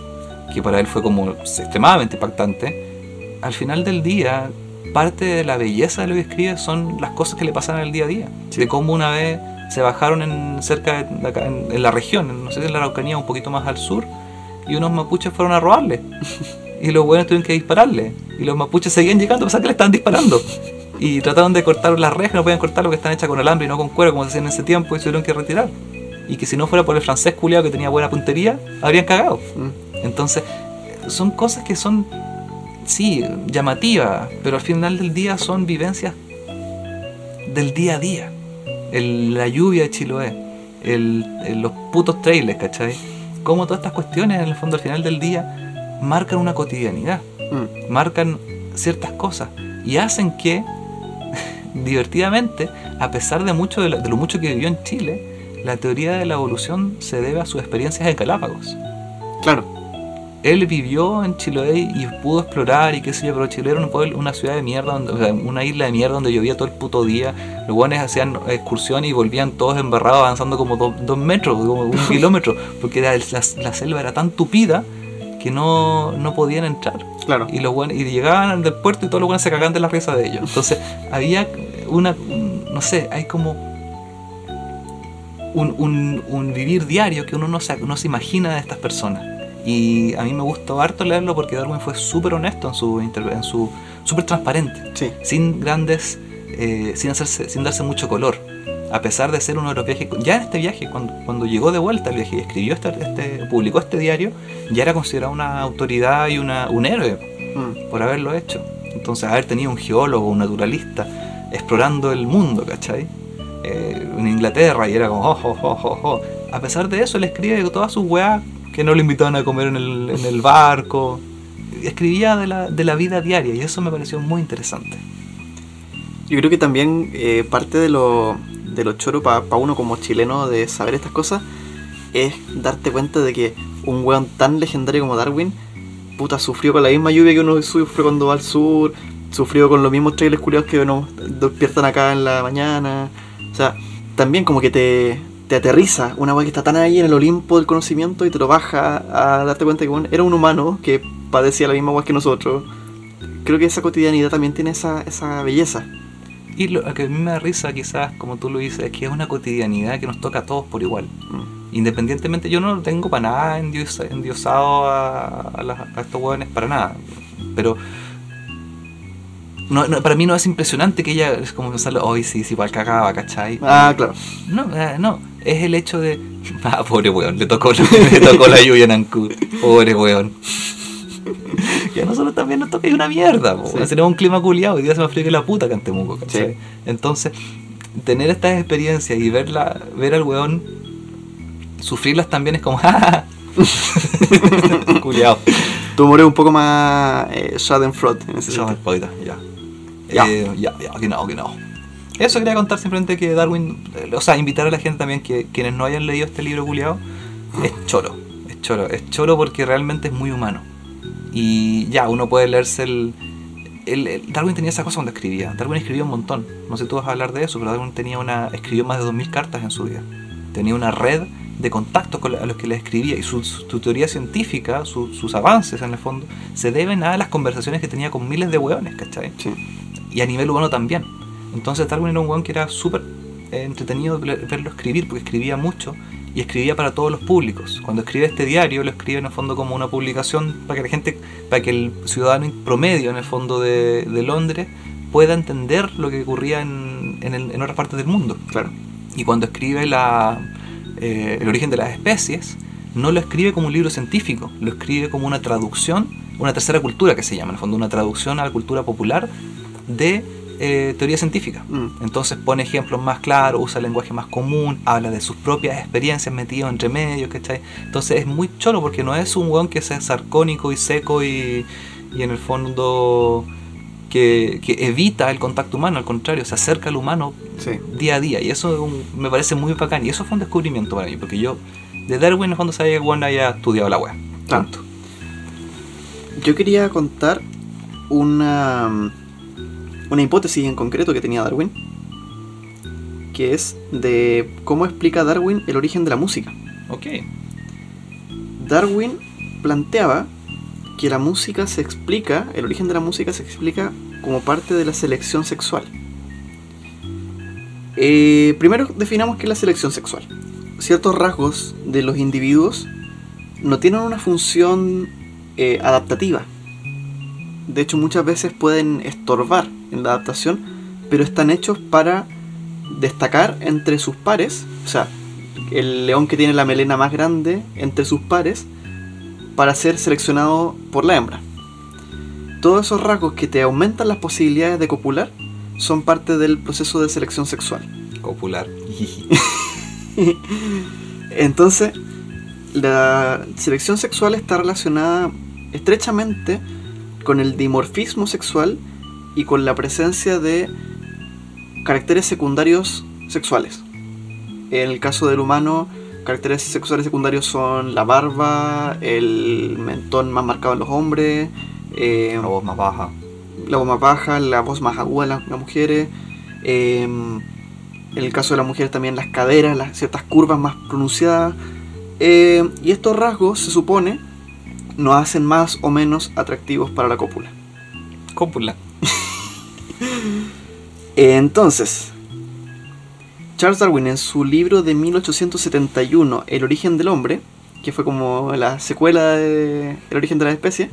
que para él fue como extremadamente impactante, al final del día, parte de la belleza de lo que escribe son las cosas que le pasan en el día a día. De cómo una vez se bajaron en, cerca de acá, en, en la región, en- no sé si en la Araucanía, un poquito más al sur, y unos mapuches fueron a robarle. Y los buenos tuvieron que dispararle. Y los mapuches seguían llegando, sea que le estaban disparando. Y trataron de cortar las rejas, no podían cortar lo que están hechas con alambre y no con cuero, como se hacían en ese tiempo, y se tuvieron que retirar. Y que si no fuera por el francés culiado que tenía buena puntería, habrían cagado. Mm. Entonces, son cosas que son, sí, llamativas, pero al final del día son vivencias del día a día. El- la lluvia de Chiloé, el, el- los putos trailers, ¿cachai? Como todas estas cuestiones, en el fondo, al final del día, marcan una cotidianidad, Mm. marcan ciertas cosas y hacen que, divertidamente, a pesar de, mucho de, lo, de lo mucho que vivió en Chile, la teoría de la evolución se debe a sus experiencias en Galápagos Claro. Él vivió en Chiloé y pudo explorar y qué sé yo, pero Chile era un pueblo- una ciudad de mierda, donde, o sea, una isla de mierda donde llovía todo el puto día. Los guanes hacían excursión y volvían todos embarrados avanzando como do- dos metros, como un kilómetro, porque la, la selva era tan tupida que no, no podían entrar. Claro. Y los guanes- y llegaban del puerto y todos los guanes se cagaban de la risa de ellos. Entonces había una, no sé, hay como un, un- un vivir diario que uno no se, no se imagina de estas personas. Y a mí me gustó harto leerlo porque Darwin fue súper honesto en su en su súper transparente, Sí. sin grandes, eh, sin hacerse, sin darse mucho color. A pesar de ser uno de los viajes, ya en este viaje, cuando, cuando llegó de vuelta al viaje y escribió este, este, publicó este diario, ya era considerado una autoridad y una, un héroe Mm. por haberlo hecho. Entonces, haber tenido un geólogo, un naturalista, explorando el mundo, ¿cachai? Eh, en Inglaterra y era como, oh, oh, oh, oh, oh. A pesar de eso, él escribe todas sus weas que no le invitaban a comer en el, en el barco. Escribía de la, de la vida diaria y eso me pareció muy interesante. Yo creo que también eh, parte de lo, de lo choro para uno como chileno de saber estas cosas es darte cuenta de que un weón tan legendario como Darwin, puta, sufrió con la misma lluvia que uno sufre cuando va al sur, sufrió con los mismos trailers curiosos que nos despiertan acá en la mañana. O sea, también como que te, te aterriza una weá que está tan ahí en el Olimpo del conocimiento y te lo baja a darte cuenta que bueno, era un humano que padecía la misma weá que nosotros. Creo que esa cotidianidad también tiene esa, esa belleza. Y lo que a mí me da risa, quizás, como tú lo dices, es que es una cotidianidad que nos toca a todos por igual. Mm. Independientemente, yo no tengo para nada endiosa- endiosado a, a las- a estos hueones, para nada. Pero no, no, para mí no es impresionante que ella es como pensarlo, hoy sí, sí, para cagaba, ¿cachai? Ah, claro. No, eh, no, es el hecho de. Ah, pobre weón, le tocó, le tocó la lluvia en Ancud. Pobre weón. Y a nosotros también nos toca una mierda, po. Sí. tenemos un clima culiado, hoy día se me frío que la puta Cantemuco, ¿cachai? Sí. Entonces, tener estas experiencias y verla, ver al weón sufrirlas también es como, ¡ah! Culiao. Tu humor es un poco más eh, Schadenfreude en ese sentido. ya. Ya. Eh, ya, ya, que no. Eso quería contar simplemente que Darwin, eh, o sea, invitar a la gente también que quienes no hayan leído este libro culiado, es choro, es choro, es choro porque realmente es muy humano. Y ya, uno puede leerse el, el- el- Darwin tenía esa cosa cuando escribía. Darwin escribía un montón. No sé tú vas a hablar de eso, pero Darwin tenía una, escribió más de 2.000 cartas en su vida. Tenía una red de contactos con la- a los que le escribía y su, su teoría científica, su- sus avances en el fondo, se deben a las conversaciones que tenía con miles de hueones, ¿cachai? Sí. y a nivel humano también. Entonces Darwin era un weón que era súper eh, entretenido verlo escribir, porque escribía mucho y escribía para todos los públicos. Cuando escribe este diario, lo escribe en el fondo como una publicación para que la gente, para que el ciudadano promedio en el fondo de, de Londres pueda entender lo que ocurría en, en, el- en otras partes del mundo. Claro. Y cuando escribe la, eh, el origen de las especies, no lo escribe como un libro científico, lo escribe como una traducción, una tercera cultura que se llama, en el fondo una traducción a la cultura popular de eh, teoría científica. Mm. Entonces pone ejemplos más claros, usa lenguaje más común, habla de sus propias experiencias metido entre medios, ¿cachai? Entonces es muy cholo porque no es un weón que sea sarcónico y seco y, y en el fondo que, que evita el contacto humano, al contrario, se acerca al humano Sí. día a día y eso es un- me parece muy bacán y eso fue un descubrimiento para mí porque yo de Darwin el fondo sabía que Juan había estudiado la web Tanto. Yo quería contar una, una hipótesis en concreto que tenía Darwin, que es de cómo explica Darwin el origen de la música. ok Darwin planteaba que la música se explica, el origen de la música se explica como parte de la selección sexual. Eh, primero definamos qué es la selección sexual. Ciertos rasgos de los individuos no tienen una función eh, adaptativa. De hecho, muchas veces pueden estorbar en la adaptación, pero están hechos para destacar entre sus pares. O sea, el león que tiene la melena más grande entre sus pares para ser seleccionado por la hembra. Todos esos rasgos que te aumentan las posibilidades de copular son parte del proceso de selección sexual. Copular. Entonces, la selección sexual está relacionada estrechamente con el dimorfismo sexual y con la presencia de caracteres secundarios sexuales. En el caso del humano, caracteres sexuales secundarios son la barba, el mentón más marcado en los hombres, eh, Una voz más baja. la voz más baja, la voz más aguda en las, las mujeres. eh, en el caso de las mujeres también las caderas, las ciertas curvas más pronunciadas. eh, y estos rasgos, se supone, nos hacen más o menos atractivos para la cópula. Cópula. Entonces, Charles Darwin en su libro de 1871, El origen del hombre, que fue como la secuela de El origen de la especie,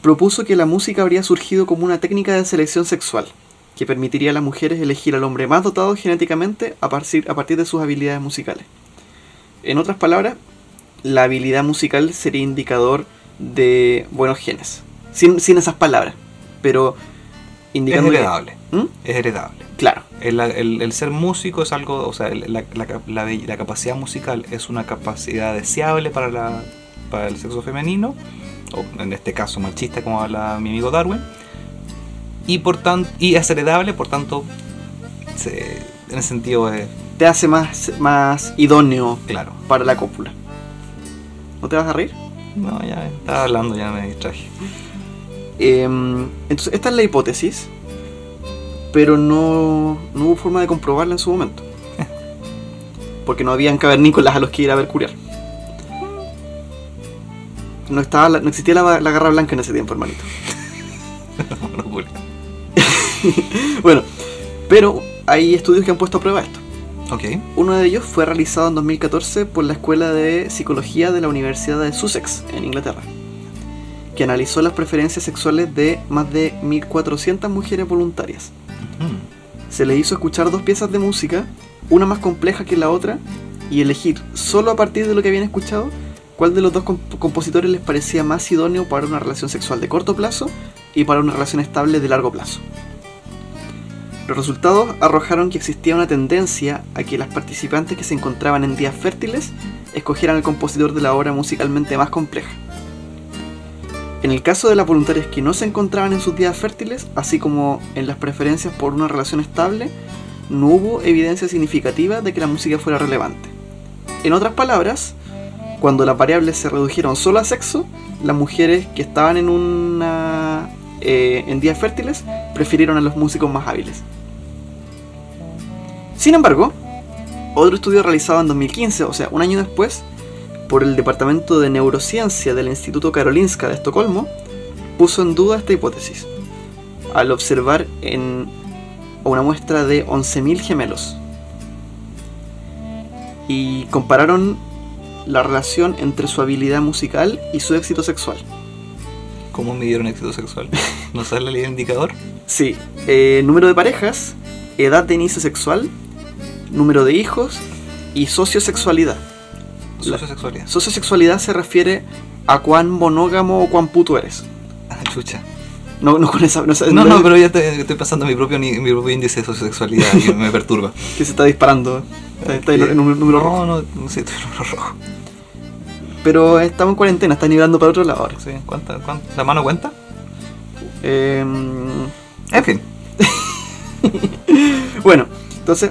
propuso que la música habría surgido como una técnica de selección sexual, que permitiría a las mujeres elegir al hombre más dotado genéticamente a partir, a partir de sus habilidades musicales. En otras palabras, la habilidad musical sería indicador de buenos genes. Sin, sin esas palabras, pero Es indicando que- heredable. ¿Mm? Es heredable. Claro, El, el- el ser músico es algo, o sea, el- la, la la capacidad musical es una capacidad deseable para, la, para el sexo femenino, o en este caso machista como habla mi amigo Darwin, y por tanto, y es heredable, por tanto, se- en ese sentido es te hace más, más idóneo claro. para la cópula. ¿No te vas a reír? No, ya estaba hablando, ya me distraje. Em, entonces, esta es la hipótesis, pero no, no hubo forma de comprobarla en su momento. Porque no habían cavernícolas a los que ir a ver curiar. No, estaba la- no existía la, la garra blanca en ese tiempo, hermanito. Bueno, pero hay estudios que han puesto a prueba esto. ok, Uno de ellos fue realizado en 2014 por la Escuela de Psicología de la Universidad de Sussex, en Inglaterra, que analizó las preferencias sexuales de más de 1.400 mujeres voluntarias. Se les hizo escuchar dos piezas de música, una más compleja que la otra, y elegir solo a partir de lo que habían escuchado cuál de los dos comp- compositores les parecía más idóneo para una relación sexual de corto plazo y para una relación estable de largo plazo. Los resultados arrojaron que existía una tendencia a que las participantes que se encontraban en días fértiles escogieran al compositor de la obra musicalmente más compleja. En el caso de las voluntarias que no se encontraban en sus días fértiles, así como en las preferencias por una relación estable, no hubo evidencia significativa de que la música fuera relevante. En otras palabras, cuando las variables se redujeron solo a sexo, las mujeres que estaban en una eh, en días fértiles prefirieron a los músicos más hábiles. Sin embargo, otro estudio realizado en 2015, o sea, un año después, por el Departamento de Neurociencia del Instituto Karolinska de Estocolmo, puso en duda esta hipótesis, al observar en una muestra de 11.000 gemelos. Y compararon la relación entre su habilidad musical y su éxito sexual. ¿Cómo midieron éxito sexual? ¿No sale de indicador? Sí, eh, número de parejas, edad de inicio sexual, número de hijos y sociosexualidad. La- Sociosexualidad. Sociosexualidad se refiere a cuán monógamo o cuán puto eres. Ah, chucha. No, no con esa. No, esa- No, no, pero ya te- estoy pasando mi propio, mi propio índice de sociosexualidad que me perturba. Que se está disparando. Está, está en un número rojo. No, no, sé, estoy en un número rojo. Pero estamos en cuarentena, está nivelando para otro lado ahora. Sí, ¿cuánta, cuánta? ¿La mano cuenta? Em, En fin. bueno, entonces,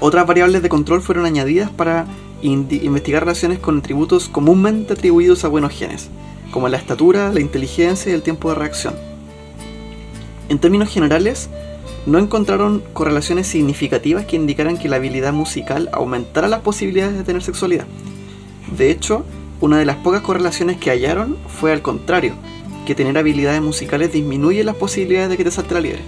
otras variables de control fueron añadidas para investigar relaciones con atributos comúnmente atribuidos a buenos genes, como la estatura, la inteligencia y el tiempo de reacción. En términos generales, no encontraron correlaciones significativas que indicaran que la habilidad musical aumentara las posibilidades de tener sexualidad. De hecho, una de las pocas correlaciones que hallaron fue al contrario, que tener habilidades musicales disminuye las posibilidades de que te salte la liebre.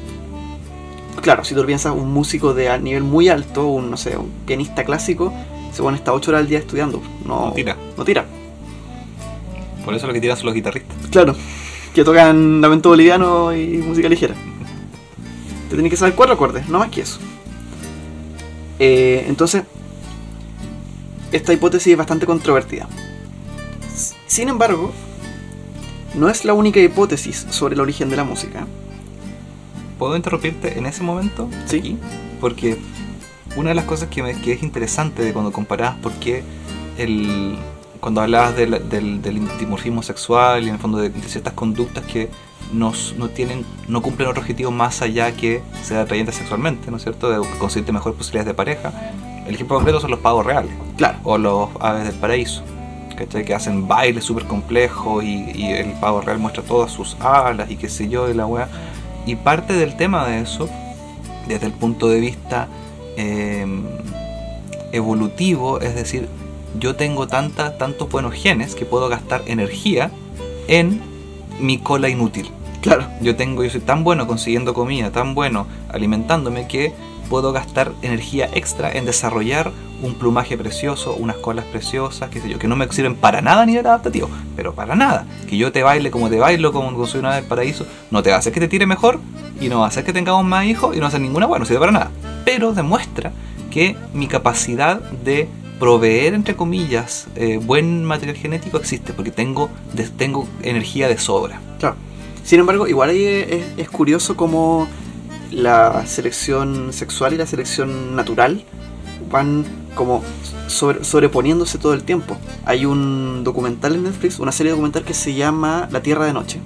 claro, si tú piensas un músico de nivel muy alto, un, no sé, un pianista clásico, se pone hasta 8 horas al día estudiando. No, No tira. No tira. Por eso lo que tiran son los guitarristas. Claro, que tocan lamento boliviano y música ligera. Te tienes que saber cuatro acordes, no más que eso. Eh, entonces, esta hipótesis es bastante controvertida. Sin embargo, no es la única hipótesis sobre el origen de la música. ¿Puedo interrumpirte en ese momento? Sí. Aquí? Porque una de las cosas que, me, que es interesante de cuando comparabas por qué el, cuando hablabas del, del, del dimorfismo sexual y en el fondo de, de ciertas conductas que nos, no tienen no cumplen otro objetivo más allá que ser atrayentes sexualmente, ¿no es cierto? De conseguirte mejores posibilidades de pareja. El ejemplo concreto son los pavos reales Claro, o los aves del paraíso. ¿Cachai? Que hacen bailes súper complejos y, y el pavo real muestra todas sus alas y qué sé yo de la weá. Y parte del tema de eso, desde el punto de vista eh, evolutivo, es decir, yo tengo tanta, tantos buenos genes que puedo gastar energía en mi cola inútil. claro, Yo tengo, yo soy tan bueno consiguiendo comida, tan bueno alimentándome que puedo gastar energía extra en desarrollar un plumaje precioso, unas colas preciosas, qué sé yo, que no me sirven para nada a nivel adaptativo, pero para nada. Que yo te baile como te bailo, como soy una del paraíso, no te va a hacer que te tire mejor y no va a hacer que tengamos más hijos y no va a hacer ninguna bueno, no sirve para nada. Pero demuestra que mi capacidad de proveer, entre comillas, eh, buen material genético existe, porque tengo, de- tengo energía de sobra. claro. Sin embargo, igual ahí es, es curioso cómo la selección sexual y la selección natural van como sobre- sobreponiéndose todo el tiempo. Hay un documental en Netflix, una serie documental que se llama La Tierra de Noche,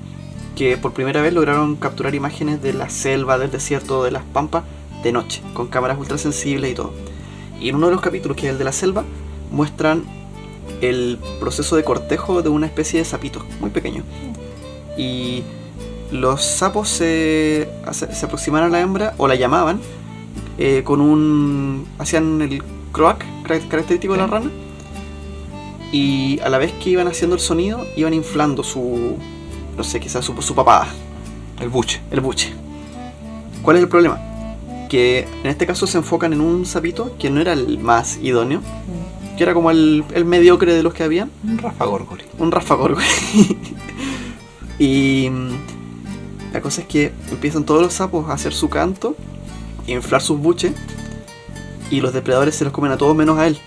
que por primera vez lograron capturar imágenes de la selva, del desierto, de las pampas de noche, con cámaras ultrasensibles y todo. Y en uno de los capítulos, que es el de la selva, muestran el proceso de cortejo de una especie de sapito muy pequeño. Y los sapos se, se a la hembra o la llamaban eh, con un. hacían el croak car- característico de la rana. Y a la vez que iban haciendo el sonido, iban inflando su. no sé, quizás su, su papada, El buche. el buche. ¿Cuál es el problema? Que en este caso se enfocan en un sapito que no era el más idóneo, que era como el, el mediocre de los que habían Un Rafa Gorgori. un güey. y mm, la cosa es que empiezan todos los sapos a hacer su canto, inflar sus buches, y los depredadores se los comen a todos menos a él.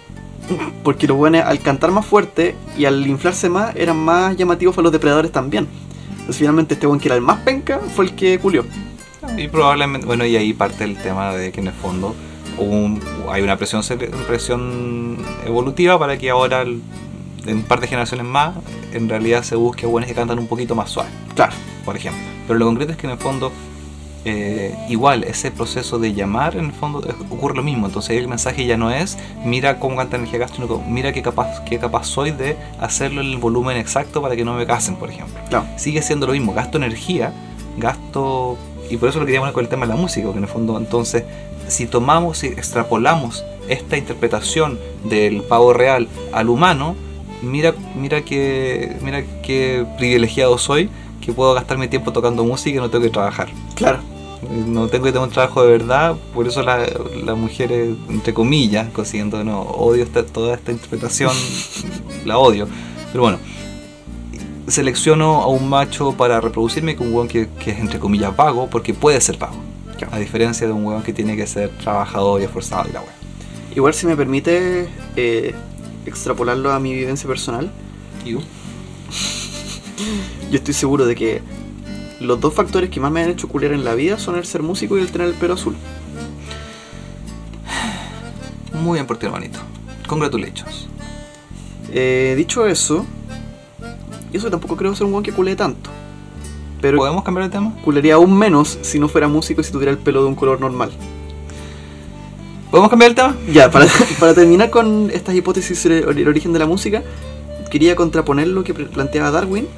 Porque los buenos al cantar más fuerte y al inflarse más eran más llamativos para los depredadores también. Entonces finalmente este buen que era el más penca fue el que culió. Y probablemente, bueno, y ahí parte el tema de que en el fondo un- hay una presión, presión evolutiva para que ahora, en un par de generaciones más, en realidad se busque buenos que cantan un poquito más suave, Claro, por ejemplo. Pero lo concreto es que en el fondo, eh, igual, ese proceso de llamar, en el fondo ocurre lo mismo. Entonces el mensaje ya no es, mira cómo canta energía gasto, sino mira qué capaz, qué capaz soy de hacerlo en el volumen exacto para que no me casen, por ejemplo claro. sigue siendo lo mismo, gasto energía, gasto... Y por eso lo quería poner con el tema de la música, que en el fondo entonces, si tomamos y extrapolamos esta interpretación del pavo real al humano, mira, mira que mira qué privilegiado soy que puedo gastar mi tiempo tocando música y no tengo que trabajar. Claro, No tengo que tener un trabajo de verdad, por eso la- las mujeres, entre comillas, consiguiendo, no, odio esta- toda esta interpretación, la odio. Pero bueno, selecciono a un macho para reproducirme con un hueón que, que es entre comillas vago, porque puede ser vago. Claro. A diferencia de un hueón que tiene que ser trabajador y esforzado y la wea. igual si me permite eh, extrapolarlo a mi vivencia personal, ¿Y? Yo estoy seguro de que los dos factores que más me han hecho culiar en la vida son el ser músico y el tener el pelo azul. Muy bien por ti, hermanito. Congratulations. Eh, dicho eso, y eso tampoco creo ser un buen que culee tanto. Pero ¿Podemos cambiar el tema? culería aún menos si no fuera músico y si tuviera el pelo de un color normal. ¿Podemos cambiar el tema? Ya, para, para terminar con estas hipótesis sobre el origen de la música, quería contraponer lo que planteaba Darwin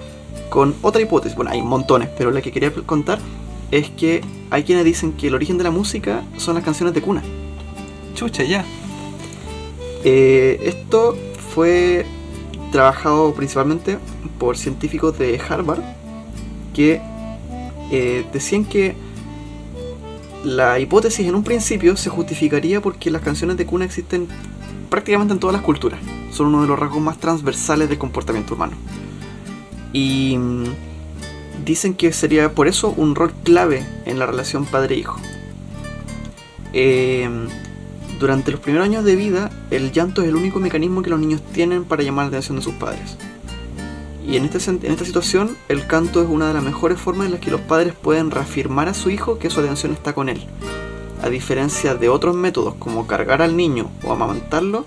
con otra hipótesis. Bueno, hay montones, pero la que quería contar es que hay quienes dicen que el origen de la música son las canciones de cuna. Chucha, ya. Eh, esto fue trabajado principalmente por científicos de Harvard que eh, decían que La hipótesis en un principio se justificaría porque las canciones de cuna existen prácticamente en todas las culturas. Son uno de los rasgos más transversales del comportamiento humano. Y mm, dicen que sería por eso un rol clave en la relación padre-hijo. Eh, durante los primeros años de vida, el llanto es el único mecanismo que los niños tienen para llamar la atención de sus padres. Y en, este, en esta situación, el canto es una de las mejores formas en las que los padres pueden reafirmar a su hijo que su atención está con él. A diferencia de otros métodos como cargar al niño o amamantarlo,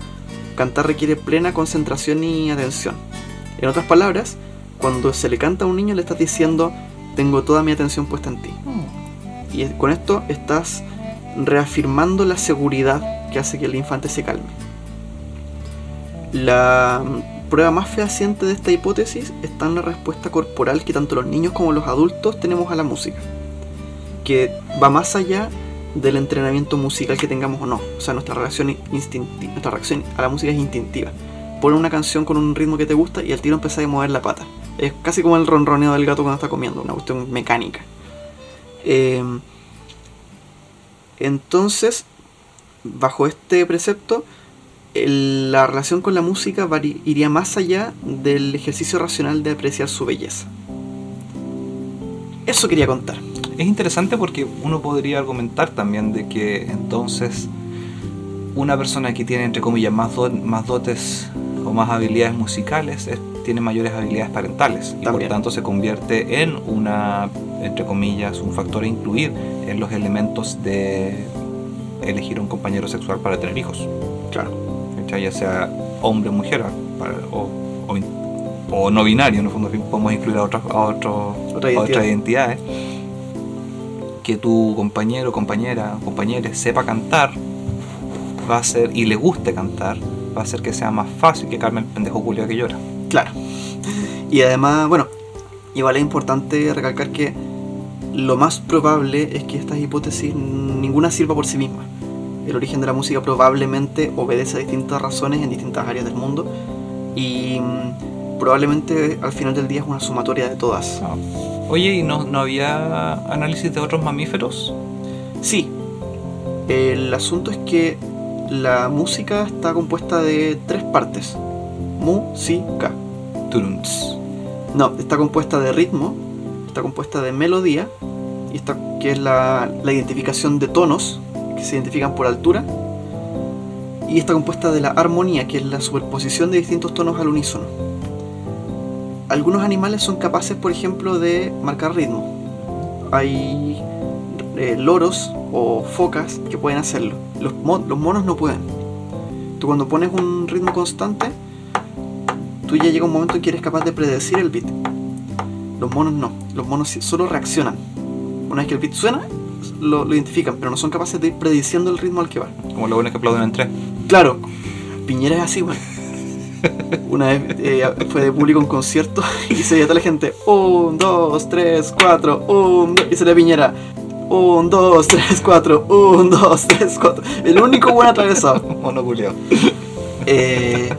cantar requiere plena concentración y atención. En otras palabras, cuando se le canta a un niño le estás diciendo, tengo toda mi atención puesta en ti. Y es- con esto estás reafirmando la seguridad que hace que el infante se calme. La mm, prueba más fehaciente de esta hipótesis está en la respuesta corporal que tanto los niños como los adultos tenemos a la música, que va más allá del entrenamiento musical que tengamos o no. O sea, nuestra reacción, a la música es instintiva. Pones una canción con un ritmo que te gusta y al tiro empiezas a mover la pata. Es casi como el ronroneo del gato cuando está comiendo, una cuestión mecánica. Em, entonces, bajo este precepto, el- la relación con la música vari- iría más allá del ejercicio racional de apreciar su belleza. Eso quería contar. Es interesante porque uno podría argumentar también de que entonces una persona que tiene entre comillas más, do- más dotes o más habilidades musicales es- tiene mayores habilidades parentales y por También. tanto se convierte en una entre comillas un factor a incluir en los elementos de elegir un compañero sexual para tener hijos Claro. ¿Cachai? ya sea hombre o mujer para- o, o in- o no binario en el fondo podemos incluir a otras a otros Otra a identidad. otras identidades que tu compañero compañera compañera sepa cantar va a ser y le guste cantar va a hacer que sea más fácil que calme el pendejo culiao que llora Claro. Y además, bueno, igual es importante recalcar que lo más probable es que estas hipótesis ninguna sirva por sí misma. El origen de la música probablemente obedece a distintas razones en distintas áreas del mundo y mm, probablemente al final del día es una sumatoria de todas. Ah. oye y no, no había análisis de otros mamíferos Sí, el asunto es que la música está compuesta de tres partes. Música. Turunts. No, está compuesta de ritmo, está compuesta de melodía, y está, que es la, la identificación de tonos, se identifican por altura, y está compuesta de la armonía, que es la superposición de distintos tonos al unísono. Algunos animales son capaces, por ejemplo, de marcar ritmo. Hay eh, loros o focas que pueden hacerlo. Los, mo- los monos no pueden. Tú cuando pones un ritmo constante, tú ya llega un momento en que eres capaz de predecir el beat. Los monos no, los monos solo reaccionan. Una vez que el beat suena, lo, lo identifican, pero no son capaces de ir prediciendo el ritmo al que va. como los buenos que aplauden en tres Claro, Piñera es así, weón. Una vez eh, fue de público un concierto y se veía toda la gente: 1, 2, 3, 4, 1, y se le Piñera: 1, 2, 3, 4, 1, 2, 3, 4. El único buen atravesado. mono culiao. Eh,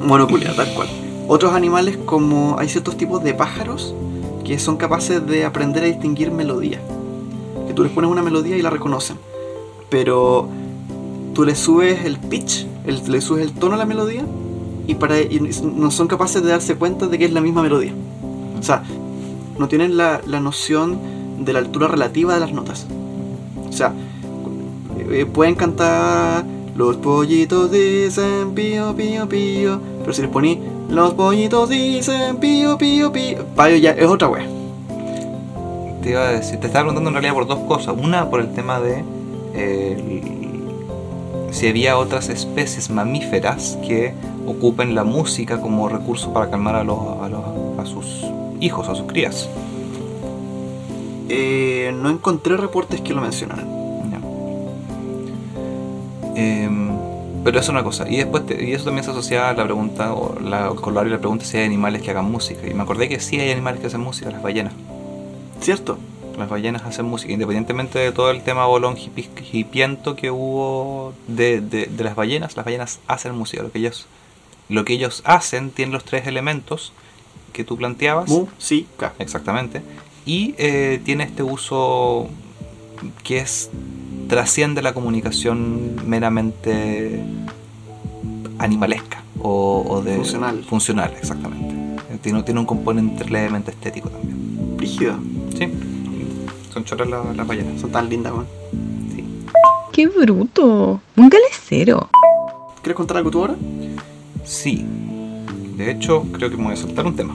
monoculia, tal cual. Otros animales como hay ciertos tipos de pájaros que son capaces de aprender a distinguir melodía. Tú les pones una melodía y la reconocen. Pero tú le subes el pitch, el- le subes el tono a la melodía y, para, y no son capaces de darse cuenta de que es la misma melodía. O sea, no tienen la, la noción de la altura relativa de las notas. O sea, eh, pueden cantar los pollitos dicen pío pío pío, pero si les poní los pollitos dicen pío pío pío, payo ya es otra wea. Te iba a decir, te estaba preguntando en realidad por dos cosas. Una, por el tema de eh, si había otras especies mamíferas que ocupen la música como recurso para calmar a, los, a, los- a sus hijos, a sus crías. Eh, no encontré reportes que lo mencionaran. Em, pero eso es una cosa. Y después te- y eso también se asocia a la pregunta, o la, de la pregunta si hay animales que hagan música. Y me acordé que sí hay animales que hacen música, las ballenas. ¿Cierto? Las ballenas hacen música, independientemente de todo el tema bolón hipi- hipiento que hubo de, de- de las ballenas, las ballenas hacen música. Lo que ellos, lo que ellos hacen tiene los tres elementos que tú planteabas. Música. Exactamente. Y eh, tiene este uso que es trasciende la comunicación meramente animalesca o, o de Funcional. funcional exactamente tiene, tiene un componente levemente estético también Brígida. sí son choras las las ballenas Son tan lindas, weón. sí. ¡Qué bruto! Póngale cero. ¿Quieres contar algo tú ahora? sí de hecho creo que me voy a soltar un tema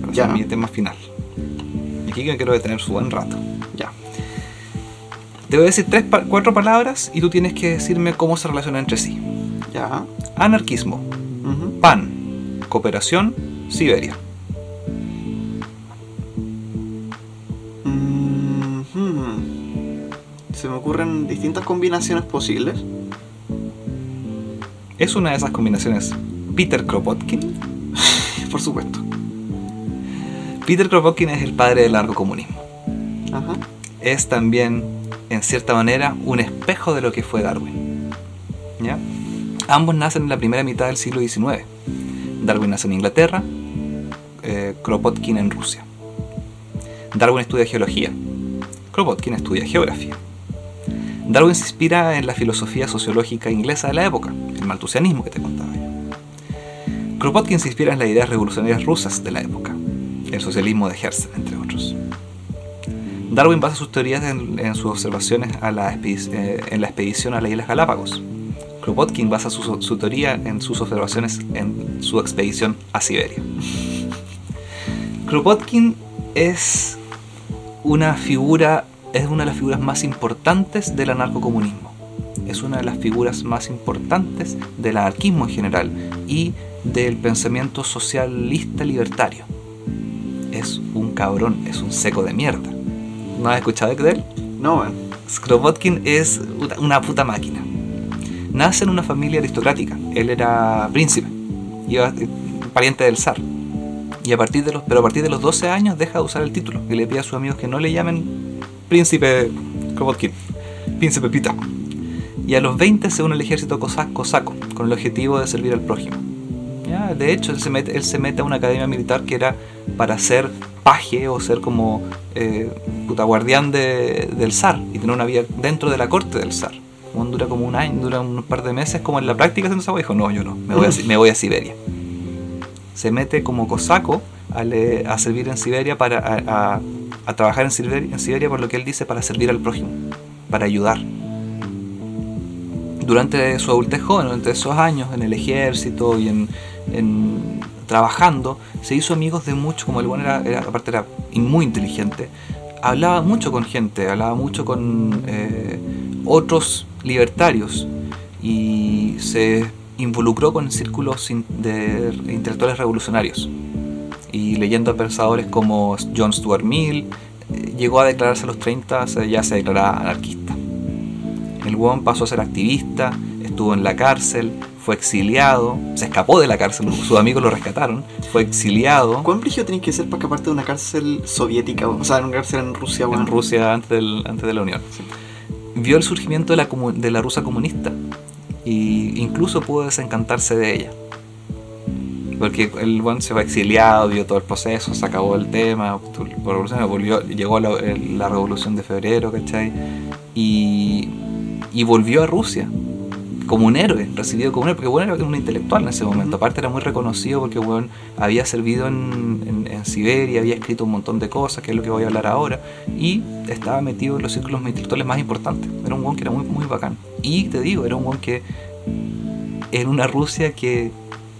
para Ya. hacer mi tema final y aquí me quiero detener su buen rato Ya. te voy a decir tres cuatro palabras y tú tienes que decirme cómo se relacionan entre sí Ya. anarquismo pan cooperación Siberia Se me ocurren distintas combinaciones posibles. ¿Es una de esas combinaciones Peter Kropotkin? Por supuesto. Peter Kropotkin es el padre del largo comunismo. Ajá. Es también, en cierta manera, un espejo de lo que fue Darwin. ¿Ya? Ambos nacen en la primera mitad del siglo XIX. Darwin nace en Inglaterra, eh, Kropotkin en Rusia. Darwin estudia geología, Kropotkin estudia geografía. Darwin se inspira en la filosofía sociológica inglesa de la época, el maltusianismo que te contaba yo. Kropotkin se inspira en las ideas revolucionarias rusas de la época, el socialismo de Herzl, entre otros. Darwin basa sus teorías en, sus observaciones eh, en la expedición a las Islas Galápagos. Kropotkin basa su teoría en sus observaciones en su expedición a Siberia. Kropotkin es una figura, es una de las figuras más importantes del anarcocomunismo. Es una de las figuras más importantes del anarquismo en general y del pensamiento socialista libertario. Es un cabrón, es un seco de mierda. ¿No has escuchado de él? No, weón. Kropotkin es una- una puta máquina. Nace en una familia aristocrática. Él era príncipe, iba, eh, pariente del zar. Y a partir de los, pero a partir de los 12 años deja de usar el título y le pide a sus amigos que no le llamen príncipe Kropotkin, príncipe Pita. Y a los 20 se une al ejército cosa- cosaco con el objetivo de servir al prójimo. Ya, de hecho, él se, mete, él se mete a una academia militar que era para ser paje o ser como eh, puta guardián de- del zar y tener una vida dentro de la corte del zar. Bueno, dura como un año, dura un par de meses, como en la práctica haciendo esa. Dijo, no, yo no, me voy a, me voy a Siberia. Se mete como cosaco a, le- a servir en Siberia, para, a, a- a trabajar en Siberia, en Siberia, por lo que él dice, para servir al prójimo, para ayudar. Durante su adultez joven, durante esos años en el ejército y en, en- trabajando, se hizo amigos de muchos, como el bueno era, era- aparte era muy inteligente, hablaba mucho con gente, hablaba mucho con eh, otros libertarios y se involucró con círculos de intelectuales revolucionarios y leyendo a pensadores como John Stuart Mill, eh, llegó a declararse a los 30, se- ya se declaraba anarquista. El Won pasó a ser activista, estuvo en la cárcel, fue exiliado, se escapó de la cárcel, sus amigos lo rescataron, fue exiliado ¿Cuán brígido tenés que ser para escaparte de una cárcel soviética? O sea, una cárcel en Rusia, weón. en Rusia antes, del- antes de la Unión. Vio el surgimiento de la, de la Rusia comunista e incluso pudo desencantarse de ella. Porque el buen se fue exiliado, vio todo el proceso, se acabó el tema, volvió, llegó la, la revolución de febrero, ¿cachai? Y, y volvió a Rusia como un héroe, recibido como un héroe, porque bueno, era un intelectual en ese momento. Aparte era muy reconocido porque bueno, había servido en, en- en Siberia, había escrito un montón de cosas, que es lo que voy a hablar ahora, y estaba metido en los círculos intelectuales más importantes. Era un buen que era muy, muy bacán. Y te digo, era un buen que en una Rusia que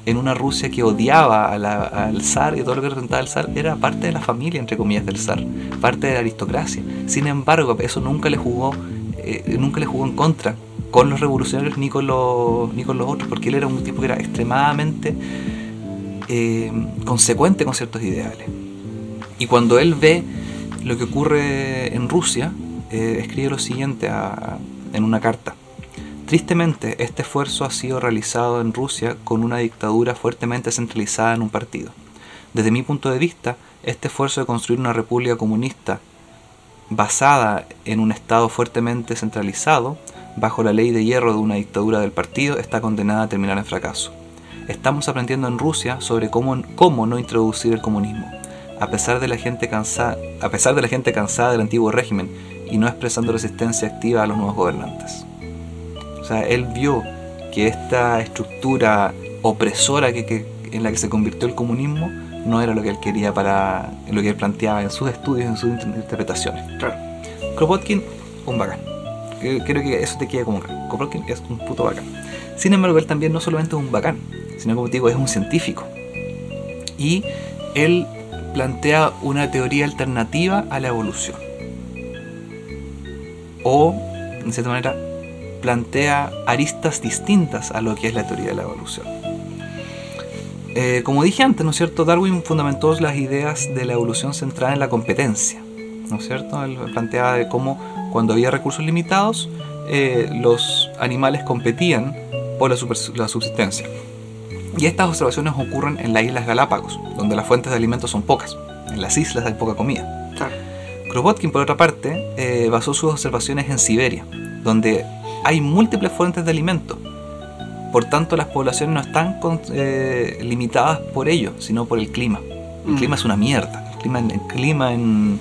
en una Rusia que odiaba al zar y todo lo que representaba el zar, era parte de la familia, entre comillas, del zar, parte de la aristocracia. Sin embargo, eso nunca le jugó, eh, nunca le jugó en contra con los revolucionarios ni con los, ni con los otros, porque él era un tipo que era extremadamente eh, consecuente con ciertos ideales. Y cuando él ve lo que ocurre en Rusia, eh, escribe lo siguiente en una carta. Tristemente, este esfuerzo ha sido realizado en Rusia con una dictadura fuertemente centralizada en un partido. Desde mi punto de vista, este esfuerzo de construir una república comunista basada en un Estado fuertemente centralizado, bajo la ley de hierro de una dictadura del partido, está condenada a terminar en fracaso. Estamos aprendiendo en Rusia sobre cómo, cómo no introducir el comunismo. A pesar, de la gente cansada, a pesar de la gente cansada del antiguo régimen y no expresando resistencia activa a los nuevos gobernantes. Sea, él vio que esta estructura opresora que, que- en la que se convirtió el comunismo no era lo que él quería para lo que él planteaba en sus estudios, en sus inter- interpretaciones. Claro. Kropotkin, un bacán. Eh, Creo que eso te queda como claro. Kropotkin es un puto bacán. Sin embargo, él también no solamente es un bacán, sino como te digo, es un científico. Y él plantea una teoría alternativa a la evolución. O, de cierta manera, plantea aristas distintas a lo que es la teoría de la evolución. Eh, como dije antes, ¿no es cierto? Darwin fundamentó las ideas de la evolución centrada en la competencia, ¿no es cierto? Él planteaba de cómo cuando había recursos limitados, eh, los animales competían por la, subsistencia. Y estas observaciones ocurren en las Islas Galápagos, donde las fuentes de alimentos son pocas. En las islas hay poca comida. Claro. Kropotkin, por otra parte, eh, basó sus observaciones en Siberia, donde hay múltiples fuentes de alimento. Por tanto, las poblaciones no están con- eh, limitadas por ello, sino por el clima. El Mm. clima es una mierda. El clima, en- el clima en,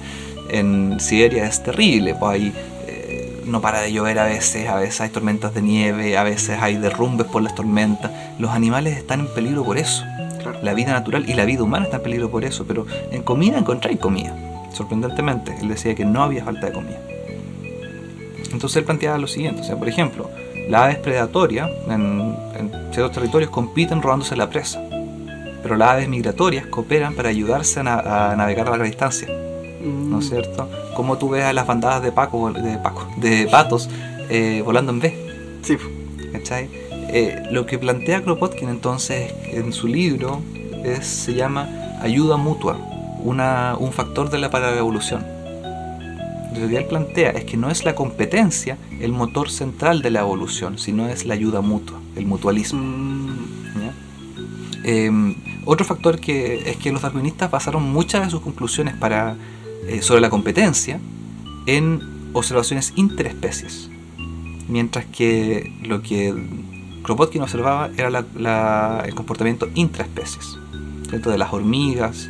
en Siberia es terrible. Pues hay, eh, no para de llover a veces, a veces hay tormentas de nieve, a veces hay derrumbes por las tormentas. Los animales están en peligro por eso. Claro. La vida natural y la vida humana está en peligro por eso. Pero en comida encontráis comida. Sorprendentemente, él decía que no había falta de comida. Entonces él planteaba lo siguiente, o sea, por ejemplo, las aves predatorias en, en ciertos territorios compiten robándose la presa, pero las aves migratorias cooperan para ayudarse a, na- a navegar a larga distancia, Mm, ¿no es cierto? Como tú ves a las bandadas de paco, de paco, de patos eh, volando en V, Sí, ¿cachai? Eh, lo que plantea Kropotkin entonces en su libro es- se llama ayuda mutua, una, un factor de la para él plantea es que no es la competencia el motor central de la evolución, sino es la ayuda mutua, el mutualismo. Mm, ¿ya? Eh, otro factor que es que los darwinistas basaron muchas de sus conclusiones para, eh, sobre la competencia en observaciones interespecies, mientras que lo que Kropotkin observaba era la- la- el comportamiento intraespecies, ¿cierto? de las hormigas,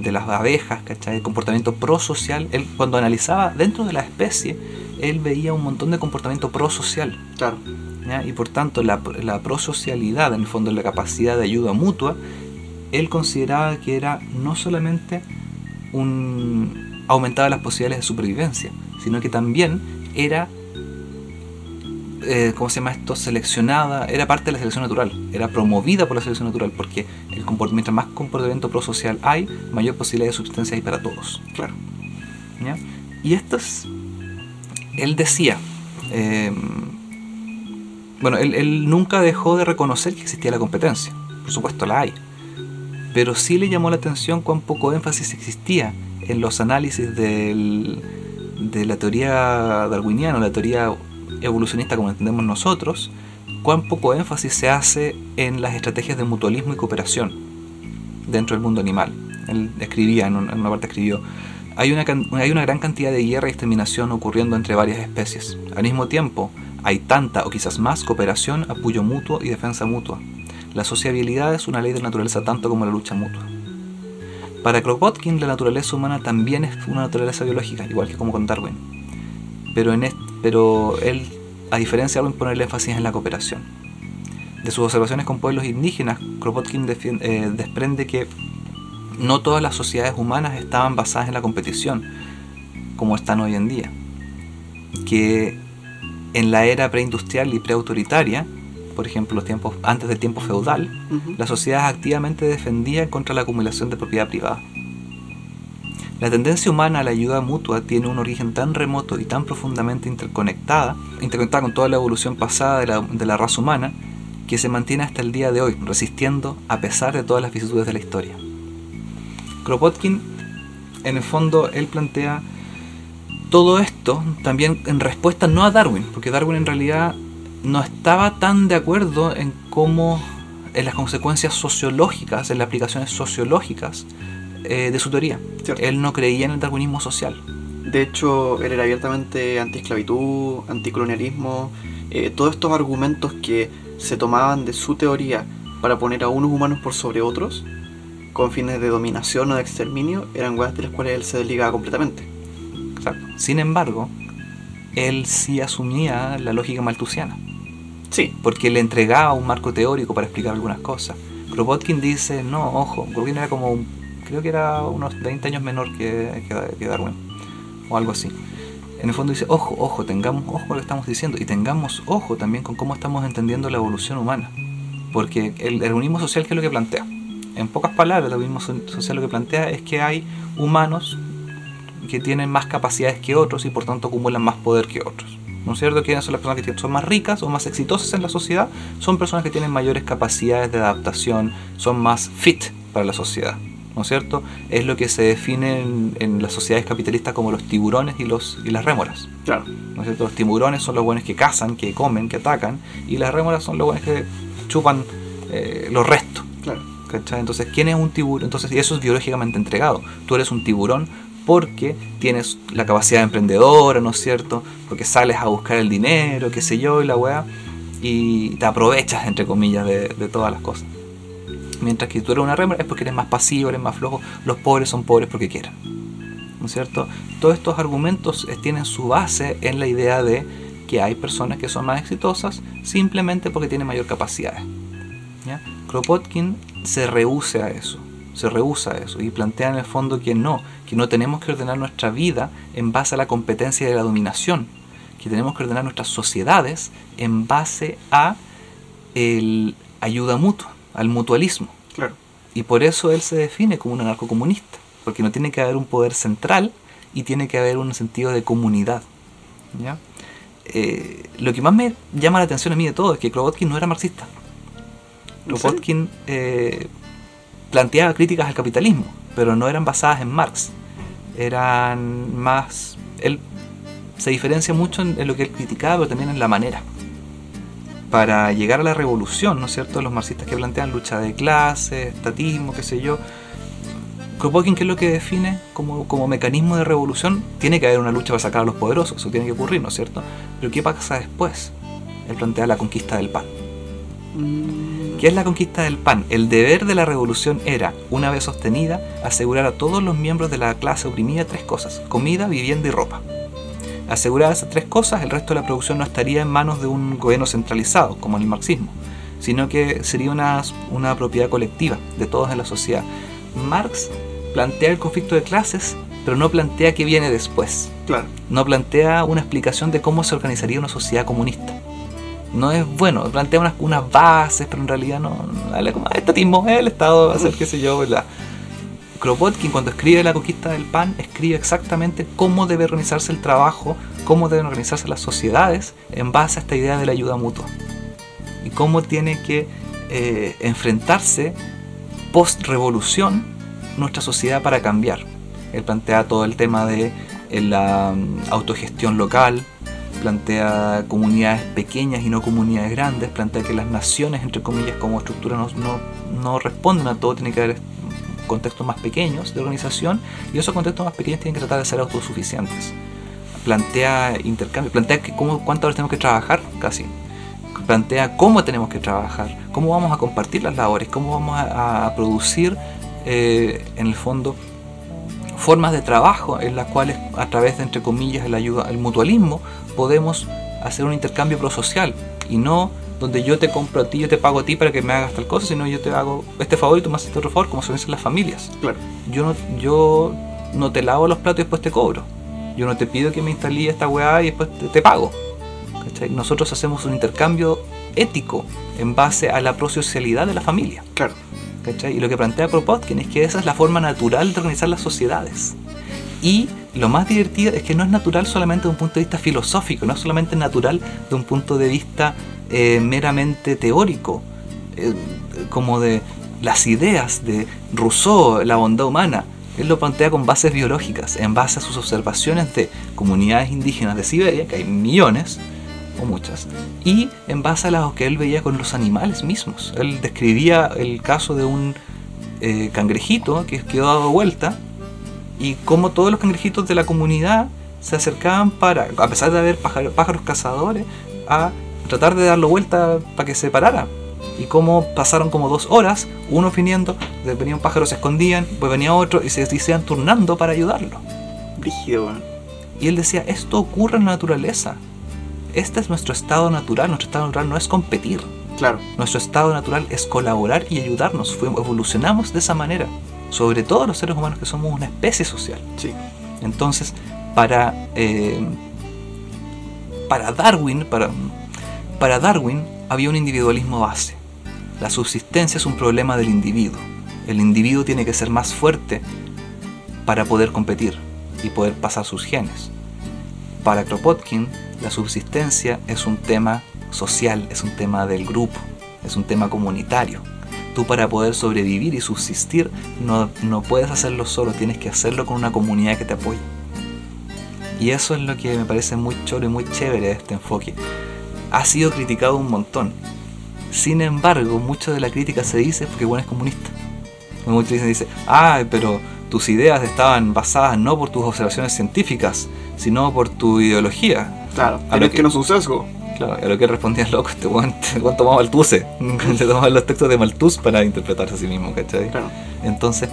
de las abejas, ¿cachai? el comportamiento prosocial. Él, cuando analizaba dentro de la especie, él veía un montón de comportamiento prosocial. claro. ¿ya? y por tanto la, la prosocialidad, en el fondo la capacidad de ayuda mutua, él consideraba que era no solamente un aumentaba las posibilidades de supervivencia, sino que también era eh, ¿cómo se llama esto? seleccionada, era parte de la selección natural, era promovida por la selección natural, porque el mientras más comportamiento prosocial hay, mayor posibilidad de subsistencia hay para todos. Claro. Y esto es, él decía, eh, bueno, él, él nunca dejó de reconocer que existía la competencia, por supuesto la hay, pero sí le llamó la atención cuán poco énfasis existía en los análisis del- de la teoría darwiniana, la teoría evolucionista como entendemos nosotros, cuán poco énfasis se hace en las estrategias de mutualismo y cooperación dentro del mundo animal. Él escribía, en un- en una parte escribió, hay una, hay una gran cantidad de guerra y exterminación ocurriendo entre varias especies. Al mismo tiempo, hay tanta o quizás más cooperación, apoyo mutuo y defensa mutua. La sociabilidad es una ley de naturaleza tanto como la lucha mutua. Para Kropotkin, la naturaleza humana también es una naturaleza biológica, igual que como con Darwin. Pero, en pero él, a diferencia de Darwin, pone el énfasis en la cooperación. De sus observaciones con pueblos indígenas, Kropotkin eh, desprende que no todas las sociedades humanas estaban basadas en la competición, como están hoy en día. Que en la era preindustrial y preautoritaria, por ejemplo, los tiempos antes del tiempo feudal, Ujú. la sociedad activamente defendía contra la acumulación de propiedad privada. La tendencia humana a la ayuda mutua tiene un origen tan remoto y tan profundamente interconectada, interconectada con toda la evolución pasada de la, de la raza humana, que se mantiene hasta el día de hoy, resistiendo a pesar de todas las vicisitudes de la historia. Kropotkin, en el fondo, él plantea todo esto también en respuesta no a Darwin, porque Darwin en realidad no estaba tan de acuerdo en cómo, en las consecuencias sociológicas, en las aplicaciones sociológicas eh, de su teoría. Cierto. Él no creía en el darwinismo social. De hecho, él era abiertamente antiesclavitud, anticolonialismo, eh, todos estos argumentos que se tomaban de su teoría para poner a unos humanos por sobre otros, con fines de dominación o de exterminio, eran weas de las cuales él se desligaba completamente. Exacto. Sin embargo, él sí asumía la lógica maltusiana, Sí, porque le entregaba un marco teórico para explicar algunas cosas. Kropotkin dice, no, ojo, Kropotkin era como, un- creo que era unos 20 años menor que, que- que Darwin, o algo así. En el fondo dice, ojo, ojo, tengamos ojo con lo que estamos diciendo y tengamos ojo también con cómo estamos entendiendo la evolución humana. Porque el darwinismo social, ¿qué es lo que plantea? En pocas palabras, el darwinismo so- social lo que plantea es que hay humanos que tienen más capacidades que otros y por tanto acumulan más poder que otros. ¿No es cierto? ¿Quiénes son las personas que son más ricas o más exitosas en la sociedad? Son personas que tienen mayores capacidades de adaptación, son más fit para la sociedad. ¿No es cierto? Es lo que se define en, en las sociedades capitalistas como los tiburones y, los, y las rémoras. claro. ¿no es cierto? Los tiburones son los buenos que cazan, que comen, que atacan, y las rémoras son los buenos que chupan eh, los restos. Claro. ¿cachai? Entonces, ¿quién es un tiburón? Entonces, y eso es biológicamente entregado. Tú eres un tiburón porque tienes la capacidad emprendedora, ¿no es cierto? Porque sales a buscar el dinero, qué sé yo, y la weá, y te aprovechas, entre comillas, de, de todas las cosas. Mientras que tú eres una rémora es porque eres más pasivo, eres más flojo. Los pobres son pobres porque quieren. ¿No es cierto? Todos estos argumentos eh, tienen su base en la idea de que hay personas que son más exitosas simplemente porque tienen mayor capacidad. ¿ya? Kropotkin se rehúsa a eso, se rehúsa a eso y plantea en el fondo que no, que no tenemos que ordenar nuestra vida en base a la competencia y la dominación, que tenemos que ordenar nuestras sociedades en base a el ayuda mutua, al mutualismo. Claro. Y por eso él se define como un anarcocomunista, porque no tiene que haber un poder central y tiene que haber un sentido de comunidad. ¿ya? Eh, lo que más me llama la atención a mí de todo es que Kropotkin no era marxista. ¿En Kropotkin eh, planteaba críticas al capitalismo, pero no eran basadas en Marx. Eran más... Él se diferencia mucho en, en lo que él criticaba, pero también en la manera. Para llegar a la revolución, ¿no es cierto? Los marxistas que plantean lucha de clases, estatismo, qué sé yo. Kropotkin, ¿qué es lo que define como, como mecanismo de revolución? Tiene que haber una lucha para sacar a los poderosos, eso tiene que ocurrir, ¿no es cierto? Pero ¿qué pasa después? Él plantea la conquista del pan. Mm, ¿Qué es la conquista del pan? El deber de la revolución era, una vez sostenida, asegurar a todos los miembros de la clase oprimida tres cosas, comida, vivienda y ropa. Aseguradas esas tres cosas, el resto de la producción no estaría en manos de un gobierno centralizado, como en el marxismo, sino que sería una, una propiedad colectiva de todos en la sociedad. Marx plantea el conflicto de clases, pero no plantea qué viene después Claro. no plantea una explicación de cómo se organizaría una sociedad comunista. No es bueno, plantea unas, unas bases, pero en realidad no. no como "Ah, estatismo, el Estado va a hacer qué sé yo, ¿verdad? Kropotkin, cuando escribe La conquista del pan, escribe exactamente cómo debe organizarse el trabajo, cómo deben organizarse las sociedades en base a esta idea de la ayuda mutua. Y cómo tiene que eh, enfrentarse post-revolución nuestra sociedad para cambiar. Él plantea todo el tema de eh, la mm, autogestión local, plantea comunidades pequeñas y no comunidades grandes, plantea que las naciones, entre comillas, como estructura no, no, no responden a todo, tiene que haber contextos más pequeños de organización y esos contextos más pequeños tienen que tratar de ser autosuficientes. Plantea intercambio, plantea que cómo, cuántas horas tenemos que trabajar, casi. Plantea cómo tenemos que trabajar, cómo vamos a compartir las labores, cómo vamos a, producir, eh, en el fondo, formas de trabajo en las cuales a través de entre comillas el ayuda el mutualismo podemos hacer un intercambio prosocial y no donde yo te compro a ti, yo te pago a ti para que me hagas tal cosa, sino yo te hago este favor y tú me haces otro favor, como suelen ser las familias. Claro. Yo no, yo no te lavo los platos y después te cobro. Yo no te pido que me instalí esta weá y después te, te pago. ¿Cachai? Nosotros hacemos un intercambio ético en base a la prosocialidad de la familia. Claro. ¿cachai? Y lo que plantea Kropotkin es que esa es la forma natural de organizar las sociedades. Y lo más divertido es que no es natural solamente de un punto de vista filosófico, no es solamente natural de un punto de vista eh, meramente teórico, eh, como de las ideas de Rousseau, la bondad humana. Él lo plantea con bases biológicas, en base a sus observaciones de comunidades indígenas de Siberia, que hay millones, o muchas, y en base a lo que él veía con los animales mismos. Él describía el caso de un eh, cangrejito que quedó dado vuelta y cómo todos los cangrejitos de la comunidad se acercaban para, a pesar de haber pájaros, pájaros cazadores, a tratar de darlo vuelta para que se parara. Y cómo pasaron como dos horas, uno viniendo, venía un pájaro, se escondían, pues venía otro y se, y se iban turnando para ayudarlo. Brígido. Y él decía, esto ocurre en la naturaleza. Este es nuestro estado natural. Nuestro estado natural no es competir. Claro. Nuestro estado natural es colaborar y ayudarnos. Evolucionamos de esa manera. Sobre todo los seres humanos que somos una especie social. Sí. Entonces, para, eh, para Darwin, para, para Darwin había un individualismo base. La subsistencia es un problema del individuo. El individuo tiene que ser más fuerte para poder competir y poder pasar sus genes. Para Kropotkin, la subsistencia es un tema social, es un tema del grupo, es un tema comunitario. Tú para poder sobrevivir y subsistir no, no puedes hacerlo solo, tienes que hacerlo con una comunidad que te apoye. Y eso es lo que me parece muy choro y muy chévere de este enfoque. Ha sido criticado un montón. Sin embargo, mucho de la crítica se dice porque bueno es comunista. Muchos dicen, dice, ah, pero tus ideas estaban basadas no por tus observaciones científicas, sino por tu ideología. Claro. A Pero es que que- no es un sesgo. Claro, a lo que respondía loco, este weón este tomaba Malthuse. Se tomaban los textos de Malthus para interpretarse a sí mismo, ¿cachai? Claro. Entonces,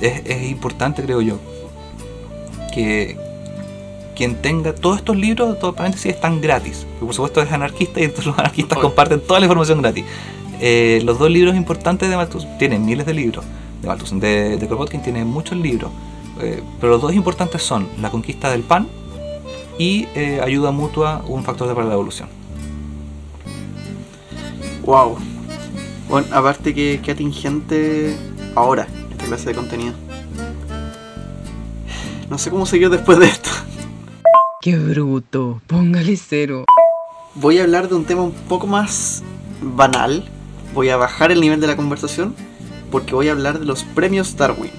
es, es importante, creo yo, que quien tenga todos estos libros, todo paréntesis, están gratis. Por supuesto es anarquista y entonces los anarquistas comparten toda la información gratis. Eh, los dos libros importantes de Malthus, tienen miles de libros. De Malthus, de, de Kropotkin tiene muchos libros. eh, pero los dos importantes son La conquista del pan y eh, Ayuda mutua, un factor de para la evolución. Wow. Bueno, aparte que, que atingente ahora esta clase de contenido. No sé cómo seguir después de esto. Qué bruto. Póngale cero. Voy a hablar de un tema un poco más banal. Voy a bajar el nivel de la conversación porque voy a hablar de los premios Darwin.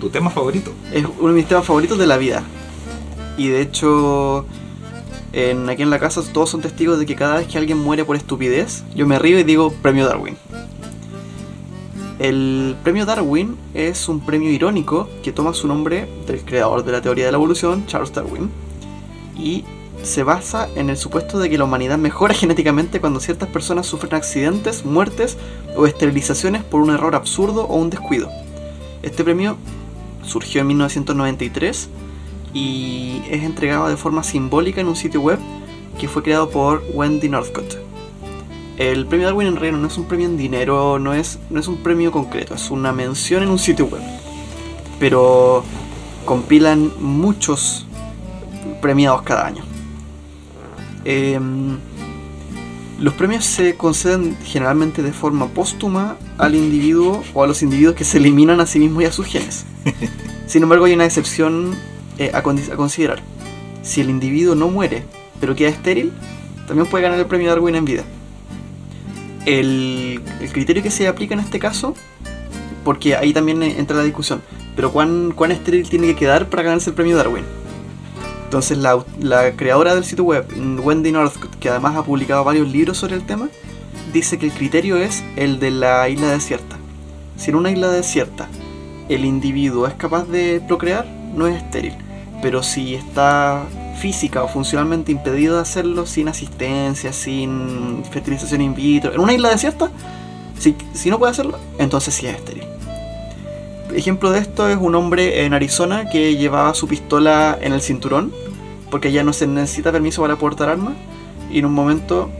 Tu tema favorito. Es uno de mis temas favoritos de la vida. Y de hecho, en, aquí en la casa todos son testigos de que cada vez que alguien muere por estupidez, yo me río y digo premio Darwin. El premio Darwin es un premio irónico que toma su nombre del creador de la teoría de la evolución, Charles Darwin, y se basa en el supuesto de que la humanidad mejora genéticamente cuando ciertas personas sufren accidentes, muertes o esterilizaciones por un error absurdo o un descuido. Este premio surgió en 1993 y es entregado de forma simbólica en un sitio web que fue creado por Wendy Northcott. El premio Darwin en realidad no es un premio en dinero, no es, no es un premio concreto, es una mención en un sitio web. Pero compilan muchos premiados cada año. Em, los premios se conceden generalmente de forma póstuma al individuo o a los individuos que se eliminan a sí mismos y a sus genes. Sin embargo, hay una excepción eh, a, considerar. Si el individuo no muere, pero queda estéril, también puede ganar el premio Darwin en vida. El, el criterio que se aplica en este caso, porque ahí también eh, entra la discusión, pero ¿cuán, cuán estéril tiene que quedar para ganarse el premio Darwin? Entonces la, la creadora del sitio web, Wendy Northcott, que además ha publicado varios libros sobre el tema, dice que el criterio es el de la isla desierta. Si en una isla desierta el individuo es capaz de procrear, no es estéril. Pero si está física o funcionalmente impedido de hacerlo sin asistencia, sin fertilización in vitro, en una isla desierta, si, si no puede hacerlo, entonces sí es estéril. Ejemplo de esto es un hombre en Arizona que llevaba su pistola en el cinturón, porque ya no se necesita permiso para portar armas, y en un momento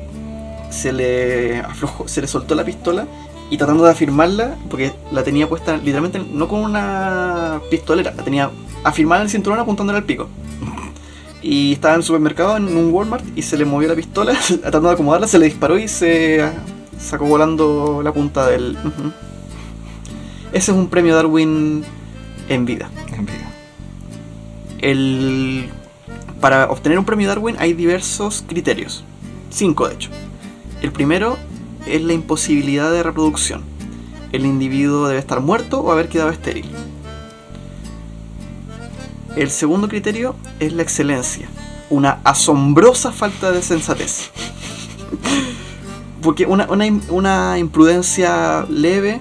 se le aflojó, se le soltó la pistola y tratando de afirmarla, porque la tenía puesta literalmente no con una pistolera, la tenía afirmada en el cinturón apuntándole al pico. Y estaba en el supermercado, en un Walmart, y se le movió la pistola, tratando de acomodarla, se le disparó y se sacó volando la punta del... Ese es un premio Darwin en vida. En vida. El... Para obtener un premio Darwin hay diversos criterios. Cinco, de hecho. El primero es la imposibilidad de reproducción. El individuo debe estar muerto o haber quedado estéril. El segundo criterio es la excelencia. Una asombrosa falta de sensatez. Porque una, una una imprudencia leve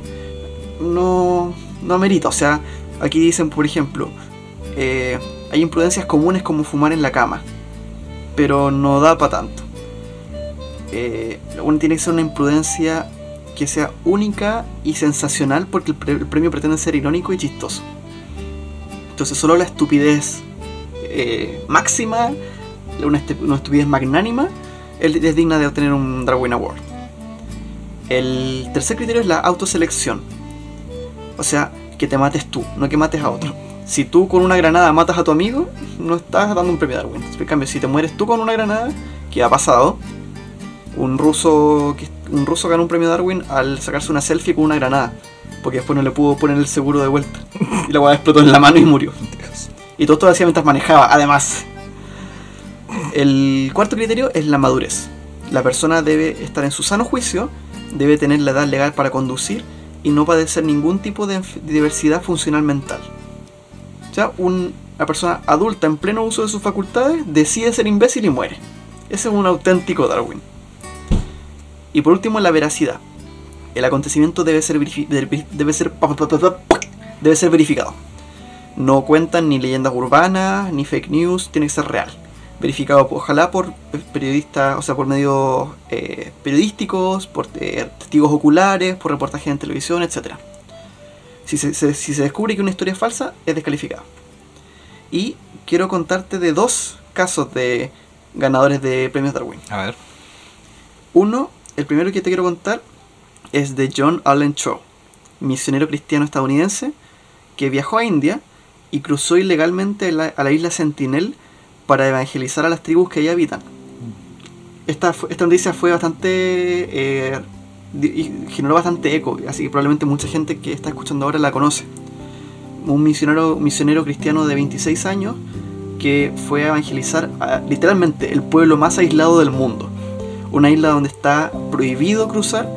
no, no amerita. O sea, aquí dicen, por ejemplo, eh, hay imprudencias comunes como fumar en la cama, pero no da para tanto. Eh, uno tiene que ser una imprudencia que sea única y sensacional porque el, pre- el premio pretende ser irónico y chistoso. Entonces solo la estupidez eh, máxima, una, una estupidez magnánima, es digna de obtener un Darwin Award. El tercer criterio es la autoselección. O sea, que te mates tú, no que mates a otro. Si tú con una granada matas a tu amigo, no estás dando un premio Darwin. En cambio, si te mueres tú con una granada, que ha pasado, un ruso, que- un ruso ganó un premio Darwin al sacarse una selfie con una granada. Porque después no le pudo poner el seguro de vuelta. Y la weá explotó en la mano y murió. Y todo esto lo hacía mientras manejaba, además. El cuarto criterio es la madurez. La persona debe estar en su sano juicio, debe tener la edad legal para conducir y no padecer ningún tipo de diversidad funcional mental. O sea, un- una persona adulta en pleno uso de sus facultades decide ser imbécil y muere. Ese es un auténtico Darwin. Y por último, la veracidad. El acontecimiento debe ser, debe debe ser, debe ser verificado. No cuentan ni leyendas urbanas, ni fake news, tiene que ser real. Verificado ojalá por periodistas, o sea, por medios eh, periodísticos, por eh, testigos oculares, por reportajes en televisión, etc. Si se, se- si se descubre que una historia es falsa, es descalificada. Y quiero contarte de dos casos de ganadores de premios Darwin. A ver. Uno, el primero que te quiero contar es de John Allen Cho, misionero cristiano estadounidense que viajó a India y cruzó ilegalmente a la isla Sentinel para evangelizar a las tribus que allí habitan. Esta, noticia fue bastante. eh, y generó bastante eco, así que probablemente mucha gente que está escuchando ahora la conoce. Un misionero, misionero cristiano de 26 años que fue a evangelizar literalmente el pueblo más aislado del mundo una isla donde está prohibido cruzar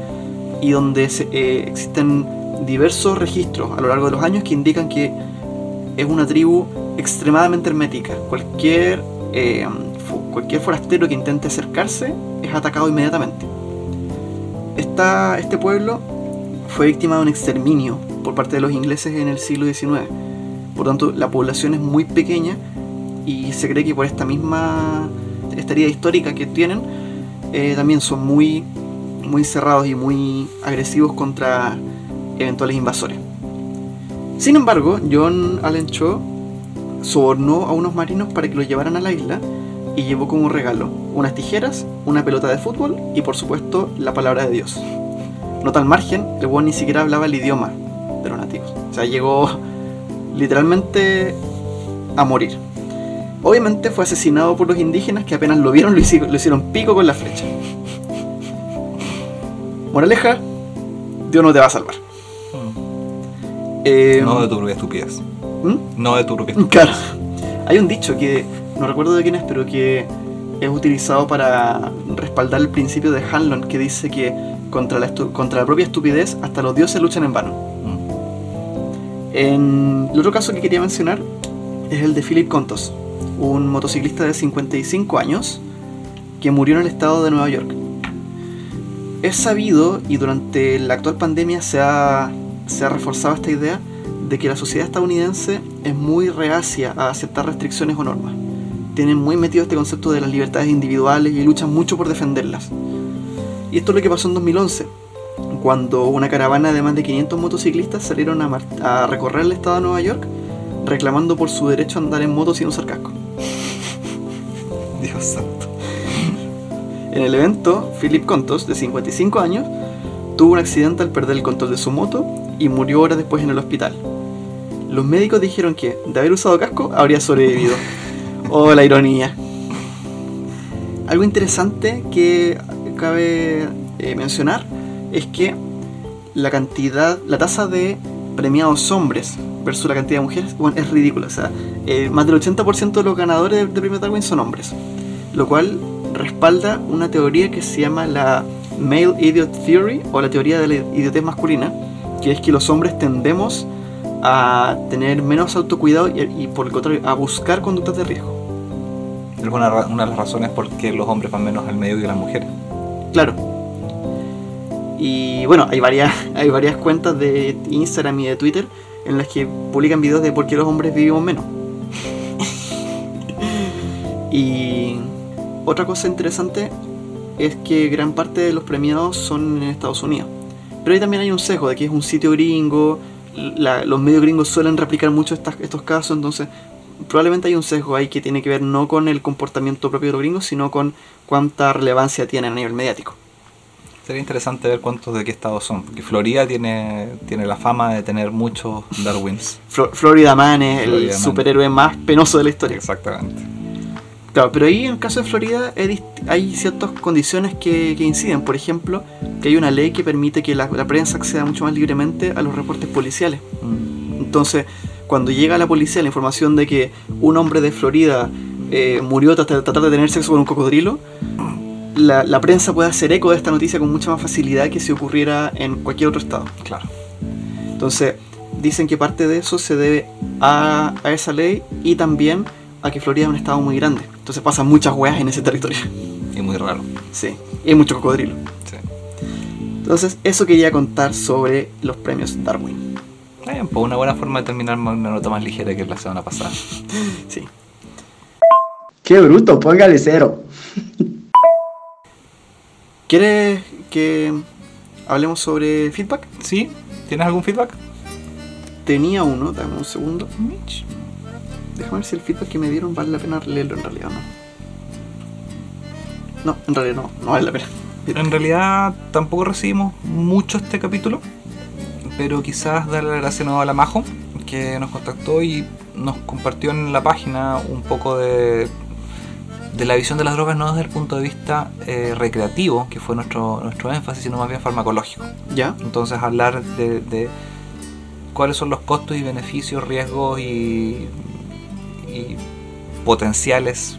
y donde eh, existen diversos registros a lo largo de los años que indican que es una tribu extremadamente hermética. Cualquier, eh, cualquier forastero que intente acercarse es atacado inmediatamente. Esta- este pueblo fue víctima de un exterminio por parte de los ingleses en el siglo XIX. Por tanto, la población es muy pequeña y se cree que por esta misma esta histórica que tienen, eh, también son muy, muy cerrados y muy agresivos contra eventuales invasores. Sin embargo, John Allen Cho sobornó a unos marinos para que los llevaran a la isla y llevó como regalo unas tijeras, una pelota de fútbol y por supuesto la palabra de Dios. Nota al margen, el weón ni siquiera hablaba el idioma de los nativos. O sea, llegó literalmente a morir. Obviamente fue asesinado por los indígenas que apenas lo vieron lo hicieron, lo hicieron pico con la flecha. Moraleja, Dios no te va a salvar. Eh, No de tu propia estupidez. ¿Mm? No de tu propia estupidez. Claro. Hay un dicho que no recuerdo de quién es, pero que es utilizado para respaldar el principio de Hanlon que dice que contra la, estu- contra la propia estupidez hasta los dioses luchan en vano. Mm. En el otro caso que quería mencionar es el de Philip Contos, un motociclista de 55 años que murió en el estado de Nueva York. Es sabido y durante la actual pandemia se ha, se ha reforzado esta idea de que la sociedad estadounidense es muy reacia a aceptar restricciones o normas. Tienen muy metido este concepto de las libertades individuales y luchan mucho por defenderlas. Y esto es lo que pasó en 2011, cuando una caravana de más de 500 motociclistas salieron a, recorrer el estado de Nueva York reclamando por su derecho a andar en moto sin usar casco. Dios santo. En el evento, Philip Contos, de 55 años, tuvo un accidente al perder el control de su moto y murió horas después en el hospital. Los médicos dijeron que, de haber usado casco, habría sobrevivido. Oh, la ironía. Algo interesante que cabe eh, mencionar es que la cantidad, la tasa de premiados hombres versus la cantidad de mujeres bueno, es ridícula. O sea, eh, más del 80% de los ganadores de, de premio Darwin son hombres. Lo cual respalda una teoría que se llama la Male Idiot Theory o la teoría de la idiotez masculina, que es que los hombres tendemos a tener menos autocuidado y, y por el contrario a buscar conductas de riesgo. Es una, una de las razones por qué los hombres van menos al medio que las mujeres. Claro. Y bueno, hay varias, hay varias cuentas de Instagram y de Twitter en las que publican videos de por qué los hombres vivimos menos. Y otra cosa interesante es que gran parte de los premiados son en Estados Unidos. Pero ahí también hay un sesgo de que es un sitio gringo, la- los medios gringos suelen replicar mucho estas- estos casos, entonces probablemente hay un sesgo ahí que tiene que ver no con el comportamiento propio de los gringos, sino con cuánta relevancia tienen a nivel mediático. Sería interesante ver cuántos de qué estado son, porque Florida tiene, tiene la fama de tener muchos Darwins. Flo- Florida Man es el Man. superhéroe más penoso de la historia. Exactamente. Claro, pero ahí en el caso de Florida hay, ciertas condiciones que, que inciden. Por ejemplo, que hay una ley que permite que la, la prensa acceda mucho más libremente a los reportes policiales. Mm. Entonces, cuando llega a la policía la información de que un hombre de Florida eh, murió tras tratar de tener sexo con un cocodrilo, la, la prensa puede hacer eco de esta noticia con mucha más facilidad que si ocurriera en cualquier otro estado. Claro. Entonces, dicen que parte de eso se debe a, a esa ley y también a que Florida es un estado muy grande. Entonces pasan muchas weas en ese territorio. Y muy raro. Sí, y hay mucho cocodrilo. Sí. Entonces, eso quería contar sobre los premios Darwin. Bien, pues una buena forma de terminar una nota más ligera que la semana pasada. Sí. Qué bruto, póngale cero. ¿Quieres que hablemos sobre feedback? ¿Sí? ¿Tienes algún feedback? Tenía uno, dame un segundo. Déjame ver si el feedback que me dieron vale la pena leerlo en realidad o no. No, en realidad no, no vale la pena. En realidad tampoco recibimos mucho este capítulo, pero quizás darle la gracia nueva a la Majo, que nos contactó y nos compartió en la página un poco de, de la visión de las drogas no desde el punto de vista eh, recreativo, que fue nuestro, nuestro énfasis, sino más bien farmacológico. ¿Ya? Entonces hablar de, de cuáles son los costos y beneficios, riesgos y, y potenciales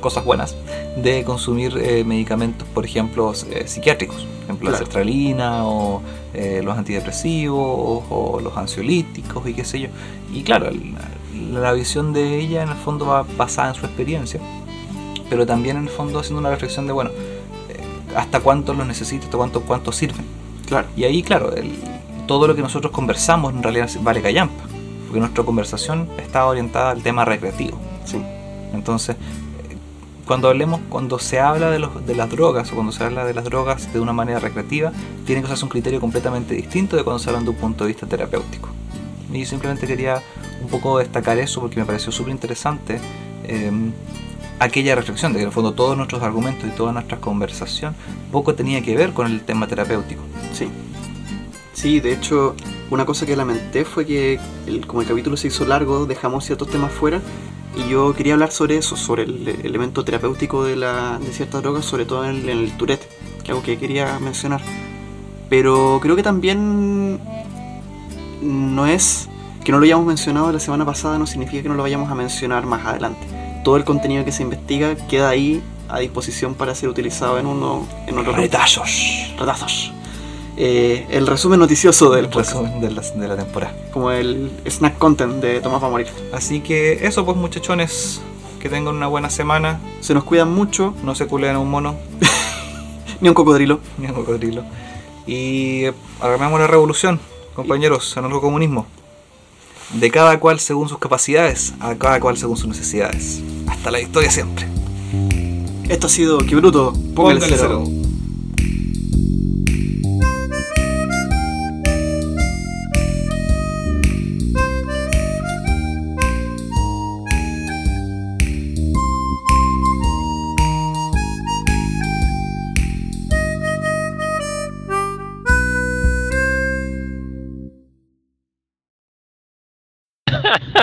cosas buenas de consumir eh, medicamentos, por ejemplo, eh, psiquiátricos, por ejemplo la sertralina o eh, los antidepresivos o, los ansiolíticos y qué sé yo. Y claro, la, la visión de ella en el fondo va basada en su experiencia, pero también en el fondo haciendo una reflexión de, bueno, eh, hasta cuánto los necesito, hasta cuánto, cuánto sirven. Claro. Y ahí, claro, el- todo lo que nosotros conversamos en realidad vale callampa, porque nuestra conversación está orientada al tema recreativo. Sí. Entonces, cuando hablemos, cuando se habla de, los, de las drogas o cuando se habla de las drogas de una manera recreativa, tiene que usarse un criterio completamente distinto de cuando se habla de un punto de vista terapéutico. Y simplemente quería un poco destacar eso porque me pareció súper interesante eh, aquella reflexión de que en el fondo todos nuestros argumentos y toda nuestra conversación poco tenía que ver con el tema terapéutico. Sí. Sí, de hecho, una cosa que lamenté fue que el- como el capítulo se hizo largo, dejamos ciertos temas fuera y yo quería hablar sobre eso, sobre el elemento terapéutico de, la, de ciertas drogas, sobre todo en el, en el Tourette, que es algo que quería mencionar. Pero creo que también no es que no lo hayamos mencionado la semana pasada, no significa que no lo vayamos a mencionar más adelante. Todo el contenido que se investiga queda ahí a disposición para ser utilizado en uno en otro Retazos. retazos. Eh, el resumen noticioso del El resumen de la, de la temporada. como el snack content de Tomás va a morir. Así que eso pues muchachones, que tengan una buena semana, Se nos cuidan mucho, no se culen a un mono ni a un cocodrilo. ni a un cocodrilo. Y hagamos la revolución, compañeros, en el comunismo. De cada cual según sus capacidades, a cada cual según sus necesidades. Hasta la victoria siempre. Esto ha sido Que Bruto, póngale Póngale cero. cero.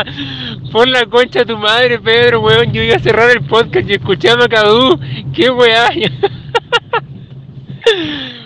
Pon la concha a tu madre, Pedro, weón. Yo iba a cerrar el podcast y escuché a Macadú. Qué weá.